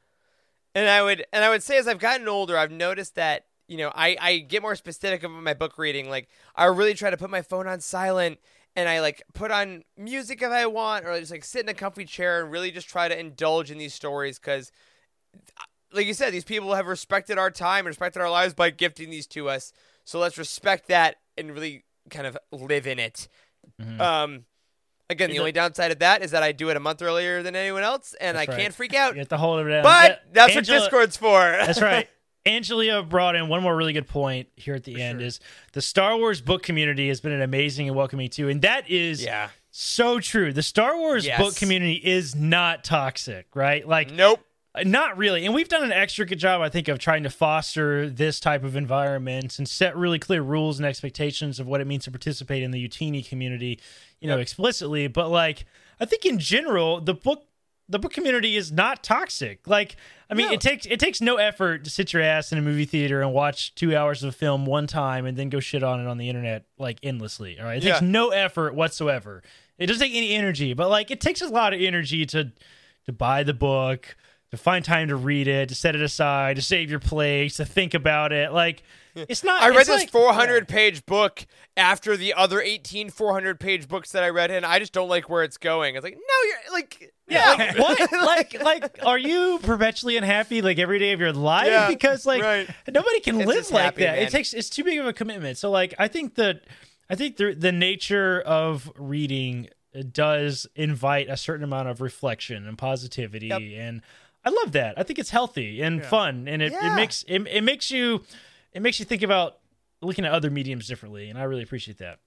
And I would and I would say as I've gotten older, I've noticed that, you know, I, I get more specific about my book reading. Like I really try to put my phone on silent and I like put on music if I want or I just like sit in a comfy chair and really just try to indulge in these stories because like you said, these people have respected our time and respected our lives by gifting these to us. So let's respect that and really kind of live in it. Um again, the only downside of that is that I do it a month earlier than anyone else and That's I right. can't freak out. You have to hold it down. But Yeah, that's Angela- what Discord's for. That's right. Angelia brought in one more really good point here at the end is the Star Wars book community has been an amazing and welcoming too, and that is Yeah. so true. The Star Wars Yes. book community is not toxic, right? Like Nope. not really. And we've done an extra good job, I think, of trying to foster this type of environment and set really clear rules and expectations of what it means to participate in the Youtini community, you know, explicitly. But like, I think in general, the book the book community is not toxic. Like, I mean, No. it takes it takes no effort to sit your ass in a movie theater and watch two hours of a film one time and then go shit on it on the internet like endlessly. All right, it takes no effort whatsoever. It doesn't take any energy, but like, it takes a lot of energy to to buy the book, to find time to read it, to set it aside, to save your place, to think about it. Like, it's not. I read this like- 400 page book after the other 18 400 page books that I read, and I just don't like where it's going. It's like, no, you're like, Yeah, yeah, like, what? like, like, are you perpetually unhappy like every day of your life? Yeah, because like right. nobody can It's live like happy, that. man. It takes it's too big of a commitment. So like, I think that I think the the nature of reading does invite a certain amount of reflection and positivity, Yep. and I love that. I think it's healthy and fun, and it, Yeah. it makes it, it makes you it makes you think about looking at other mediums differently, and I really appreciate that.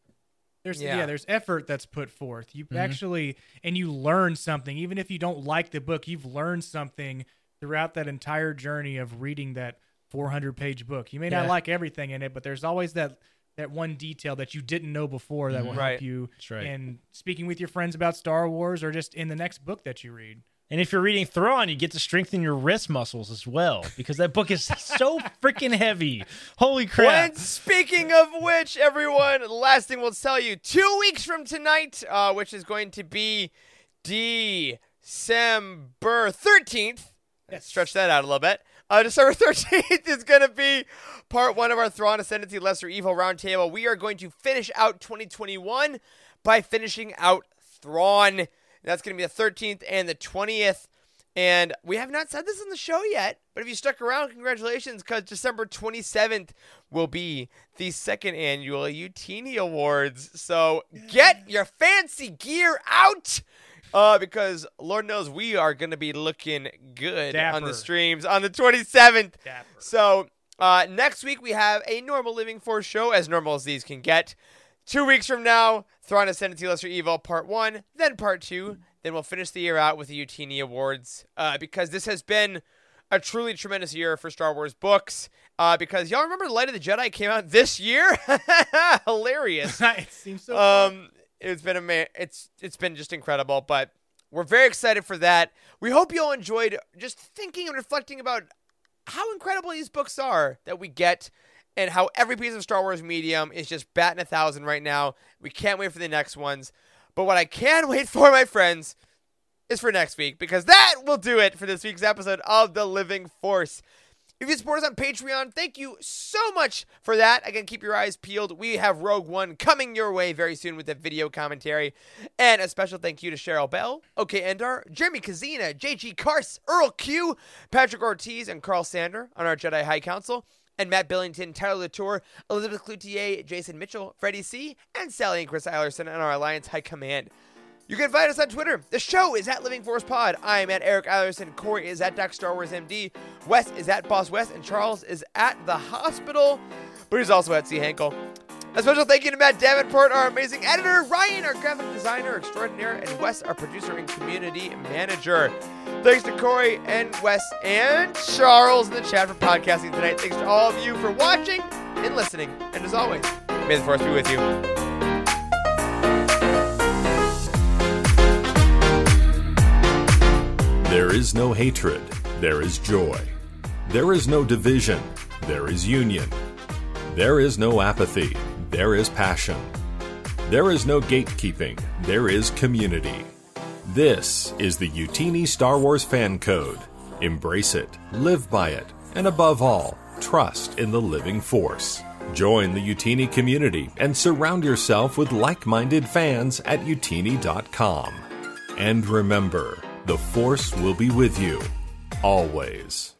There's Yeah. yeah. there's effort that's put forth. You Mm-hmm. actually and you learn something even if you don't like the book, you've learned something throughout that entire journey of reading that 400 page book. You may Yeah. not like everything in it, but there's always that that one detail that you didn't know before that will Right. help you right. in speaking with your friends about Star Wars or just in the next book that you read. And if you're reading Thrawn, you get to strengthen your wrist muscles as well because that book is so freaking heavy. Holy crap! When speaking of which, everyone, the last thing we'll tell you: two weeks from tonight, uh, which is going to be December thirteenth. Let's stretch that out a little bit. Uh, December thirteenth is going to be part one of our Thrawn Ascendancy Lesser Evil Roundtable. We are going to finish out 2021 by finishing out Thrawn. That's going to be the 13th and the 20th. And we have not said this on the show yet, but if you stuck around, congratulations, because December 27th will be the second annual Youtini Awards. So get your fancy gear out, uh, because Lord knows we are going to be looking good on the streams on the 27th. Dapper. So uh, next week we have a normal Living Force show, as normal as these can get. Two weeks from now, Thrawn Ascendancy Lesser Evil Part 1, then Part 2. Then we'll finish the year out with the Youtini Awards uh, because this has been a truly tremendous year for Star Wars books. Uh, because y'all remember Light of the Jedi came out this year? Hilarious. it seems so Um, it's been ama- it's it's been just incredible, but we're very excited for that. We hope you all enjoyed just thinking and reflecting about how incredible these books are that we get and how every piece of Star Wars medium is just batting a thousand right now. We can't wait for the next ones. But what I can wait for, my friends, is for next week because that will do it for this week's episode of The Living Force. If you support us on Patreon, thank you so much for that. Again, keep your eyes peeled. We have Rogue One coming your way very soon with a video commentary. And a special thank you to Cheryl Bell, OK Endar, Jeremy Kazina, JG Kars, Earl Q, Patrick Ortiz, and Carl Sander on our Jedi High Council. And Matt Billington, Tyler Latour, Elizabeth Cloutier, Jason Mitchell, Freddie C., and Sally and Chris Eilerson on our Alliance High Command. You can find us on Twitter. The show is at Living Force Pod. I am at Eric Eilerson. Corey is at Doc Star Wars MD. Wes is at Boss Wes. And Charles is at the hospital. But he's also at C. Henkel. A special thank you to Matt Davenport, our amazing editor, Ryan, our graphic designer extraordinaire, and Wes, our producer and community manager. Thanks to Corey and Wes and Charles in the chat for podcasting tonight. Thanks to all of you for watching and listening. And as always, may the force be with you. There is no hatred, there is joy. There is no division, there is union. There is no apathy, there is passion. There is no gatekeeping, there is community. This is the Youtini Star Wars Fan Code. Embrace it, live by it, and above all, trust in the living force. Join the Youtini community and surround yourself with like minded fans at youtini.com. And remember, the Force will be with you, always.